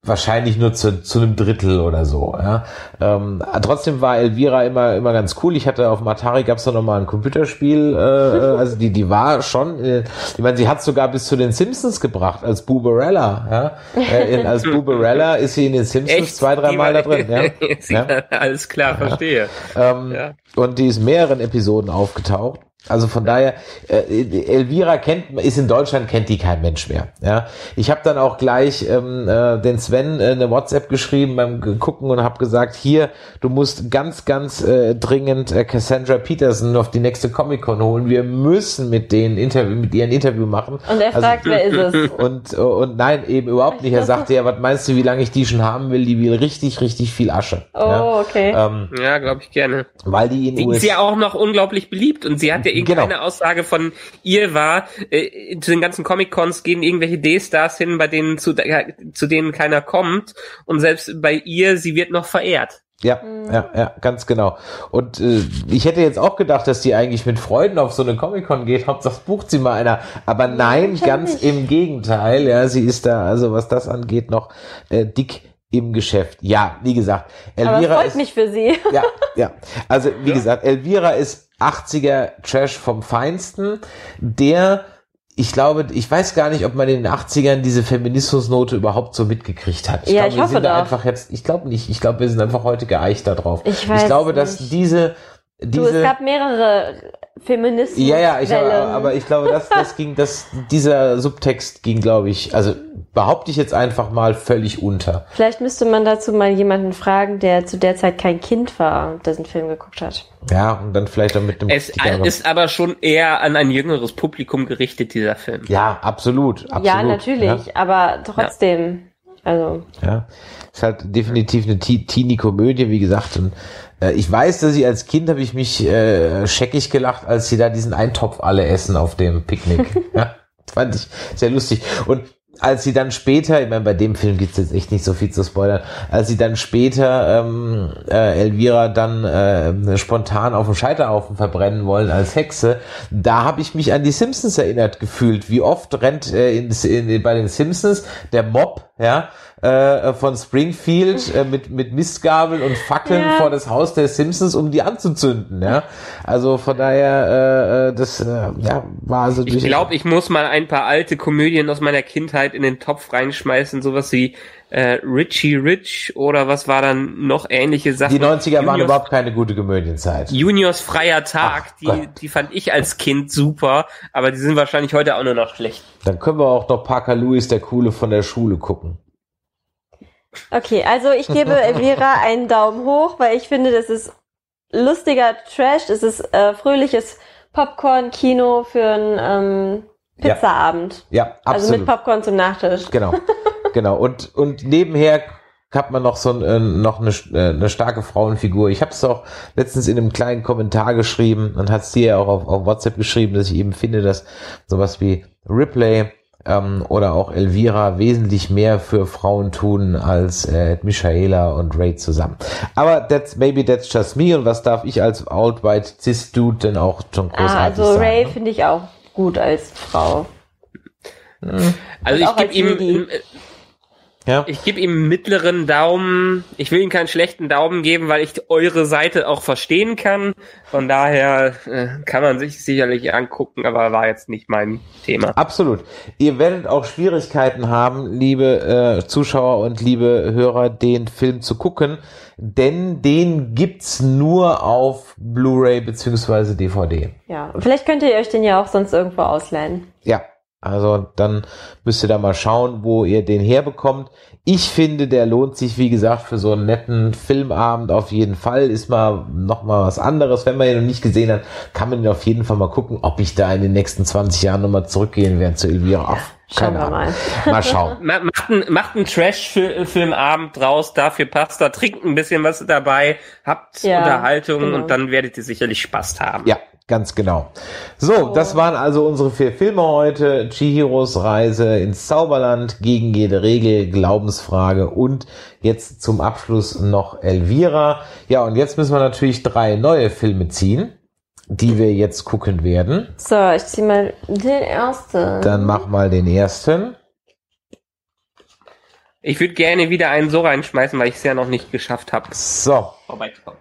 wahrscheinlich nur zu, zu einem Drittel oder so. Ja. Ähm, trotzdem war Elvira immer immer ganz cool. Ich hatte auf Matari gab es da noch mal ein Computerspiel. Äh, äh, also die die war schon. Äh, ich meine, sie hat sogar bis zu den Simpsons gebracht als Buberella. Ja. Äh, in, als Buberella ist sie in den Simpsons zwei drei Mal da drin. Ja. *laughs* Ja? Alles klar, verstehe. Ähm, Ja. Und die ist mehreren Episoden aufgetaucht. Also von daher, äh, Elvira kennt, ist in Deutschland kennt die kein Mensch mehr. Ja, ich habe dann auch gleich ähm, äh, den Sven äh, eine WhatsApp geschrieben beim Gucken und habe gesagt, hier, du musst ganz, ganz äh, dringend äh, Cassandra Peterson auf die nächste Comic Con holen. Wir müssen mit denen Interview, mit ihr ein Interview machen. Und er fragt, wer ist es? *laughs* Und und nein, eben überhaupt nicht. Er *laughs* sagte ja, was meinst du, wie lange ich die schon haben will? Die will richtig, richtig viel Asche. Oh, ja, okay. ähm, Ja, glaube ich gerne. weil die in Die ist ja auch noch unglaublich beliebt und sie hat ja Genau. irgendeine Aussage von ihr war, äh, zu den ganzen Comic-Cons gehen irgendwelche D-Stars hin, bei denen zu, zu denen keiner kommt und selbst bei ihr, sie wird noch verehrt. Ja, ja, ja, ganz genau. Und äh, ich hätte jetzt auch gedacht, dass die eigentlich mit Freuden auf so eine Comic-Con geht. Hauptsache bucht sie mal einer. Aber nein, ganz nicht. im Gegenteil. Ja, sie ist da, also was das angeht, noch äh, dick im Geschäft. Ja, wie gesagt, Aber Elvira freut ist, mich für sie. ja, ja. Also wie gesagt, Elvira ist 80er Trash vom Feinsten, der ich glaube, ich weiß gar nicht, ob man in den 80ern diese Feminismusnote überhaupt so mitgekriegt hat. Ja, glaube, ich wir hoffe sind da einfach jetzt, ich glaube nicht, ich glaube, wir sind einfach heute geeicht da drauf. Ich weiß glaube, dass nicht. Diese, Du, es gab mehrere Feministen. ja, ja, ich, aber, aber ich glaube, dass das ging, dass dieser Subtext ging, glaube ich, also behaupte ich jetzt einfach mal völlig unter. Vielleicht müsste man dazu mal jemanden fragen, der zu der Zeit kein Kind war und dessen Film geguckt hat. Ja, und dann vielleicht auch mit dem Es ist aber schon eher an ein jüngeres Publikum gerichtet, dieser Film. ja, absolut, absolut. ja, natürlich, aber trotzdem. Also, Ja, ist halt definitiv eine Te- Teenie-Komödie, wie gesagt. Und äh, ich weiß, dass ich als Kind habe ich mich äh, scheckig gelacht, als sie da diesen Eintopf alle essen auf dem Picknick. *laughs* ja, fand ich sehr lustig. Und als sie dann später, ich meine, bei dem Film gibt's jetzt echt nicht so viel zu spoilern, als sie dann später ähm, äh, Elvira dann äh, spontan auf dem Scheiterhaufen verbrennen wollen als Hexe, da habe ich mich an die Simpsons erinnert gefühlt. Wie oft rennt äh, in, in, bei den Simpsons der Mob, ja, äh, von Springfield äh, mit, mit Mistgabeln und Fackeln Ja. vor das Haus der Simpsons, um die anzuzünden, ja. Also von daher, äh, äh, das äh, ja, war also Ich glaube, ich muss mal ein paar alte Komödien aus meiner Kindheit in den Topf reinschmeißen, sowas wie äh, Richie Rich oder was war dann noch ähnliche Sachen. die 90er waren Juniors- überhaupt keine gute Komödienzeit. Juniors freier Tag, Ach die, Gott. die fand ich als Kind super, aber die sind wahrscheinlich heute auch nur noch schlecht. Dann können wir auch noch Parker Lewis, der Coole von der Schule, gucken. Okay, also ich gebe *laughs* Elvira einen Daumen hoch, weil ich finde, das ist lustiger Trash, es ist äh, fröhliches Popcorn-Kino für einen ähm, Ja. Pizzaabend. Ja, Also mit absolut. Popcorn zum Nachtisch. genau, *laughs* genau. Und und nebenher hat man noch so ein, äh, noch eine, äh, eine starke Frauenfigur. Ich habe es auch letztens in einem kleinen Kommentar geschrieben und hat es dir ja auch auf, auf WhatsApp geschrieben, dass ich eben finde, dass sowas wie Ripley ähm, oder auch Elvira wesentlich mehr für Frauen tun als äh, Michaela und Ray zusammen. Aber that's maybe that's just me und was darf ich als old white cis dude denn auch schon großartig Ah, also sagen? Ray ne? finde ich auch gut als Frau. Also ich gebe ihm. Ja. ich gebe ihm einen mittleren Daumen. Ich will ihm keinen schlechten Daumen geben, weil ich eure Seite auch verstehen kann. Von daher äh, kann man sich sicherlich angucken, aber war jetzt nicht mein Thema. Absolut. Ihr werdet auch Schwierigkeiten haben, liebe äh, Zuschauer und liebe Hörer, den Film zu gucken, denn den gibt's nur auf Blu-ray beziehungsweise DVD. Ja, und vielleicht könnt ihr euch den ja auch sonst irgendwo ausleihen. Ja, also dann müsst ihr da mal schauen, wo ihr den herbekommt. Ich finde, der lohnt sich, wie gesagt, für so einen netten Filmabend auf jeden Fall. Ist mal noch mal was anderes. Wenn man ihn noch nicht gesehen hat, kann man ihn auf jeden Fall mal gucken, ob ich da in den nächsten 20 Jahren noch mal zurückgehen werde zu Elvira. Ach, Schauen wir mal. Mal schauen. *laughs* Ma- Macht einen, macht einen Trash-Filmabend draus, dafür passt da, trinkt ein bisschen was dabei, habt Ja, Unterhaltung genau. und dann werdet ihr sicherlich Spaß haben. Ja, ganz genau. So, das waren also unsere vier Filme heute. Chihiros Reise ins Zauberland, gegen jede Regel, Glaubensfrage und jetzt zum Abschluss noch Elvira. Ja, und jetzt müssen wir natürlich drei neue Filme ziehen, die wir jetzt gucken werden. So, ich zieh mal den ersten. Dann mach mal den ersten. Ich würde gerne wieder einen so reinschmeißen, weil ich es ja noch nicht geschafft habe. So, vorbeizukommen.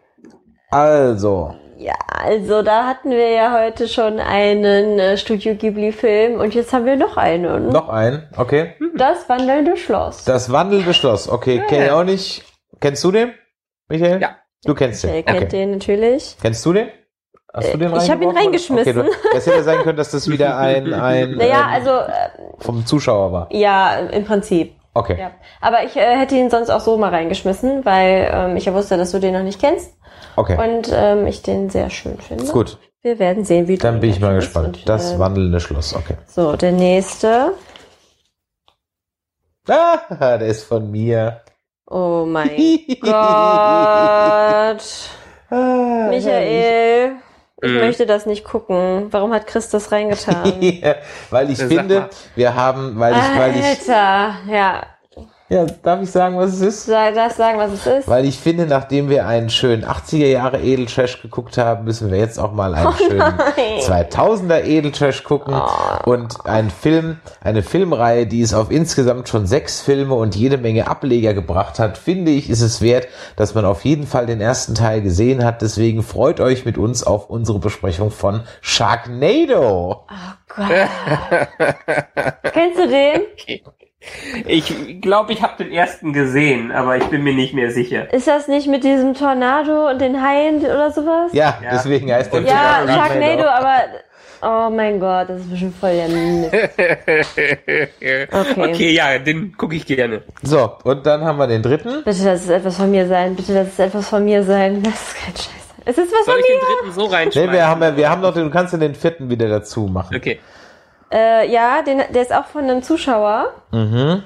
also, Ja, also da hatten wir ja heute schon einen äh, Studio Ghibli-Film und jetzt haben wir noch einen. noch ein, okay. Das wandelnde Schloss. Das wandelnde Schloss, okay, kenne ich auch nicht. Kennst du den, Michael? Ja. Du kennst den, Der kennt okay. den natürlich. Kennst du den? Hast du den Ich hab ihn reingeschmissen. Okay, du, es hätte sein können, dass das wieder ein, *laughs* ein Naja, ähm, also äh, vom Zuschauer war. ja, im Prinzip. Okay. Ja. Aber ich äh, hätte ihn sonst auch so mal reingeschmissen, weil ähm, ich ja wusste, dass du den noch nicht kennst Okay. und ähm, ich den sehr schön finde. Gut. Wir werden sehen, wie du Dann bin ich mal gespannt. und, Das äh, wandelnde Schloss. Okay. So, der nächste. Ah, *laughs* der ist von mir. Oh mein *laughs* Gott. Ah, Michael, ich Mhm. möchte das nicht gucken. Warum hat Chris das reingetan? *laughs* Weil ich Sag finde, mal. wir haben, weil ich, weil ich, Alter, ja. Ja, darf ich sagen, was es ist? Ich das sagen, was es ist? Weil ich finde, nachdem wir einen schönen 80er Jahre Edeltrash geguckt haben, müssen wir jetzt auch mal Oh einen schönen 2000er Edeltrash gucken Oh. und einen Film, eine Filmreihe, die es auf insgesamt schon sechs Filme und jede Menge Ableger gebracht hat, finde ich, ist es wert, dass man auf jeden Fall den ersten Teil gesehen hat. Deswegen freut euch mit uns auf unsere Besprechung von Sharknado. Gott. *laughs* Kennst du den? Ich glaube, ich habe den ersten gesehen, aber ich bin mir nicht mehr sicher. Ist das nicht mit diesem Tornado und den Haien oder sowas? Ja, Ja. deswegen heißt der Ja, Sharknado, aber oh mein Gott, das ist bestimmt voll der Mist. *laughs* Okay. okay, ja, den gucke ich gerne. So, und dann haben wir den dritten. Bitte, lass es etwas von mir sein. Bitte, lass es etwas von mir sein. *laughs* Das ist kein Scheiß. Es ist was Soll von ich den mir. dritten so reinschreiben? Nee, wir haben, ja- wir haben noch den, du kannst den vierten wieder dazu machen. Okay. Äh, ja, den, der ist auch von einem Zuschauer. Mhm.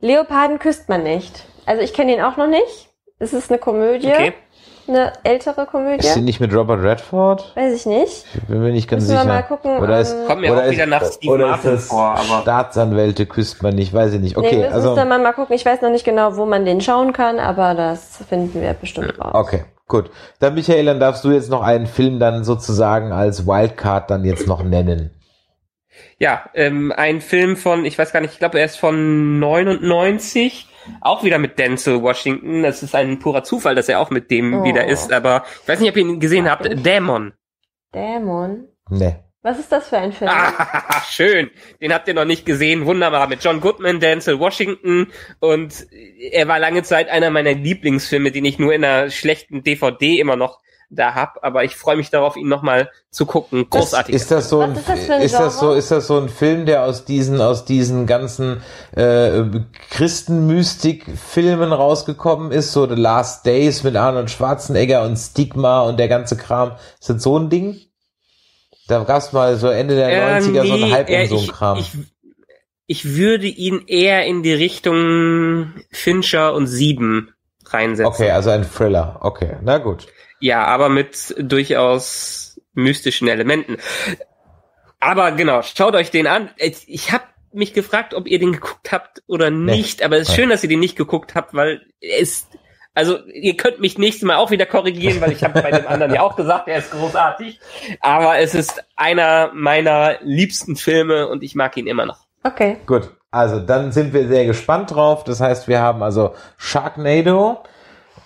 Leoparden küsst man nicht. Also ich kenne ihn auch noch nicht. Es ist eine Komödie. Okay. Eine ältere Komödie. Ist sie nicht mit Robert Redford? Weiß ich nicht. Ich bin mir nicht ganz Müssen wir sicher. mal gucken, Oder ist, ähm, Kommt mir oder auch wieder nach Steve oder Martin ist das vor, aber- Staatsanwälte küsst man nicht, weiß ich nicht. nee, Okay, müssen also wir mal, mal gucken. Ich weiß noch nicht genau, wo man den schauen kann, aber das finden wir bestimmt raus. okay, gut. Dann Michael, dann darfst du jetzt noch einen Film dann sozusagen als Wildcard dann jetzt noch nennen. Ja, ähm, ein Film von, ich weiß gar nicht, ich glaube, er ist von 99, auch wieder mit Denzel Washington. Das ist ein purer Zufall, dass er auch mit dem Oh. wieder ist, aber ich weiß nicht, ob ihr ihn gesehen habt. Dämon. Dämon. Ne. Was ist das für ein Film? Ah, *laughs* schön. Den habt ihr noch nicht gesehen. Wunderbar. Mit John Goodman, Denzel Washington. Und er war lange Zeit einer meiner Lieblingsfilme, den ich nur in einer schlechten DVD immer noch da hab. Aber ich freue mich darauf, ihn nochmal zu gucken. Großartig. Ist das so ein, ist das ein ist das so, ist das so ein Film, der aus diesen, aus diesen ganzen äh, Christenmystik-Filmen rausgekommen ist, so The Last Days mit Arnold Schwarzenegger und Stigma und der ganze Kram? Ist das so ein Ding? Da gab's mal so Ende der Äh, 90er so einen nee, Hype äh, um so einen ich, Kram. Ich, ich würde ihn eher in die Richtung Fincher und Sieben reinsetzen. okay, also ein Thriller. Okay, na gut. Ja, aber mit durchaus mystischen Elementen. Aber genau, schaut euch den an. Ich habe mich gefragt, ob ihr den geguckt habt oder nicht, aber es ist schön, dass ihr den nicht geguckt habt, weil es also ihr könnt mich nächstes Mal auch wieder korrigieren, weil ich habe bei dem anderen ja auch gesagt, er ist großartig, aber es ist einer meiner liebsten Filme und ich mag ihn immer noch. Okay. Gut. Also dann sind wir sehr gespannt drauf. Das heißt, wir haben also Sharknado,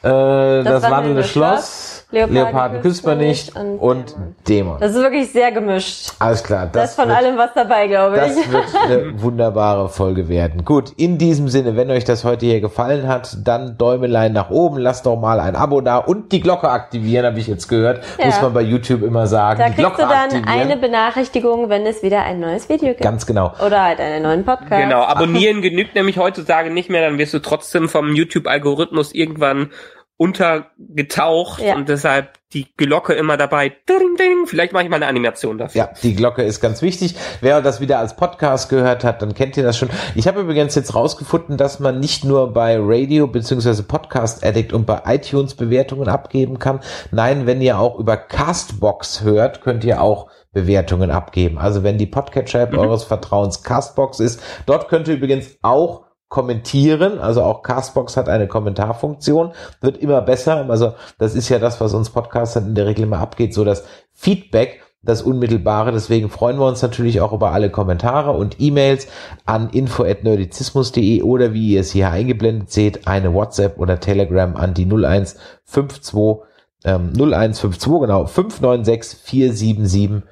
äh, das, wandelnde Schloss, Leoparden Leoparden küsst man nicht und und Dämon. Das ist wirklich sehr gemischt. Alles klar. Da Das, ist von wird, allem was dabei, glaube das ich. wird *laughs* eine wunderbare Folge werden. Gut, in diesem Sinne, wenn euch das heute hier gefallen hat, dann Däumelein nach oben, lasst doch mal ein Abo da und die Glocke aktivieren, habe ich jetzt gehört. Ja. Muss man bei YouTube immer sagen. Da die kriegst Glocke du dann aktivieren. eine Benachrichtigung, wenn es wieder ein neues Video gibt. Ganz genau. Oder halt einen neuen Podcast. Genau, abonnieren genügt nämlich heutzutage nicht mehr, dann wirst du trotzdem vom YouTube-Algorithmus irgendwann untergetaucht Ja. und deshalb die Glocke immer dabei. Ding, ding. Vielleicht mache ich mal eine Animation dafür. Ja, die Glocke ist ganz wichtig. Wer das wieder als Podcast gehört hat, dann kennt ihr das schon. Ich habe übrigens jetzt rausgefunden, dass man nicht nur bei Radio bzw. Podcast Addict und bei iTunes Bewertungen abgeben kann. Nein, wenn ihr auch über Castbox hört, könnt ihr auch Bewertungen abgeben. Also wenn die Podcatcher-App Mhm. eures Vertrauens Castbox ist, dort könnt ihr übrigens auch kommentieren, also auch Castbox hat eine Kommentarfunktion, wird immer besser, also das ist ja das, was uns Podcastern in der Regel immer abgeht, so das Feedback, das Unmittelbare, deswegen freuen wir uns natürlich auch über alle Kommentare und E-Mails an info.nerdizismus.de oder wie ihr es hier eingeblendet seht, eine WhatsApp oder Telegram an die 0152 ähm, 0152, genau, 596 477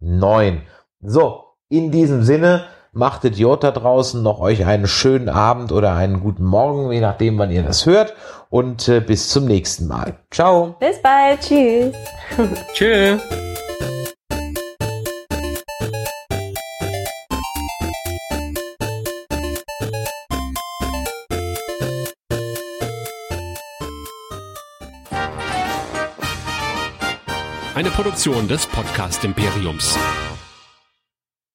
09. So, in diesem Sinne, Macht Idiot da draußen noch euch einen schönen Abend oder einen guten Morgen, je nachdem, wann ihr das hört. Und äh, bis zum nächsten Mal. Ciao. Bis bald. Tschüss. *laughs* Tschüss. Eine Produktion des Podcast Imperiums.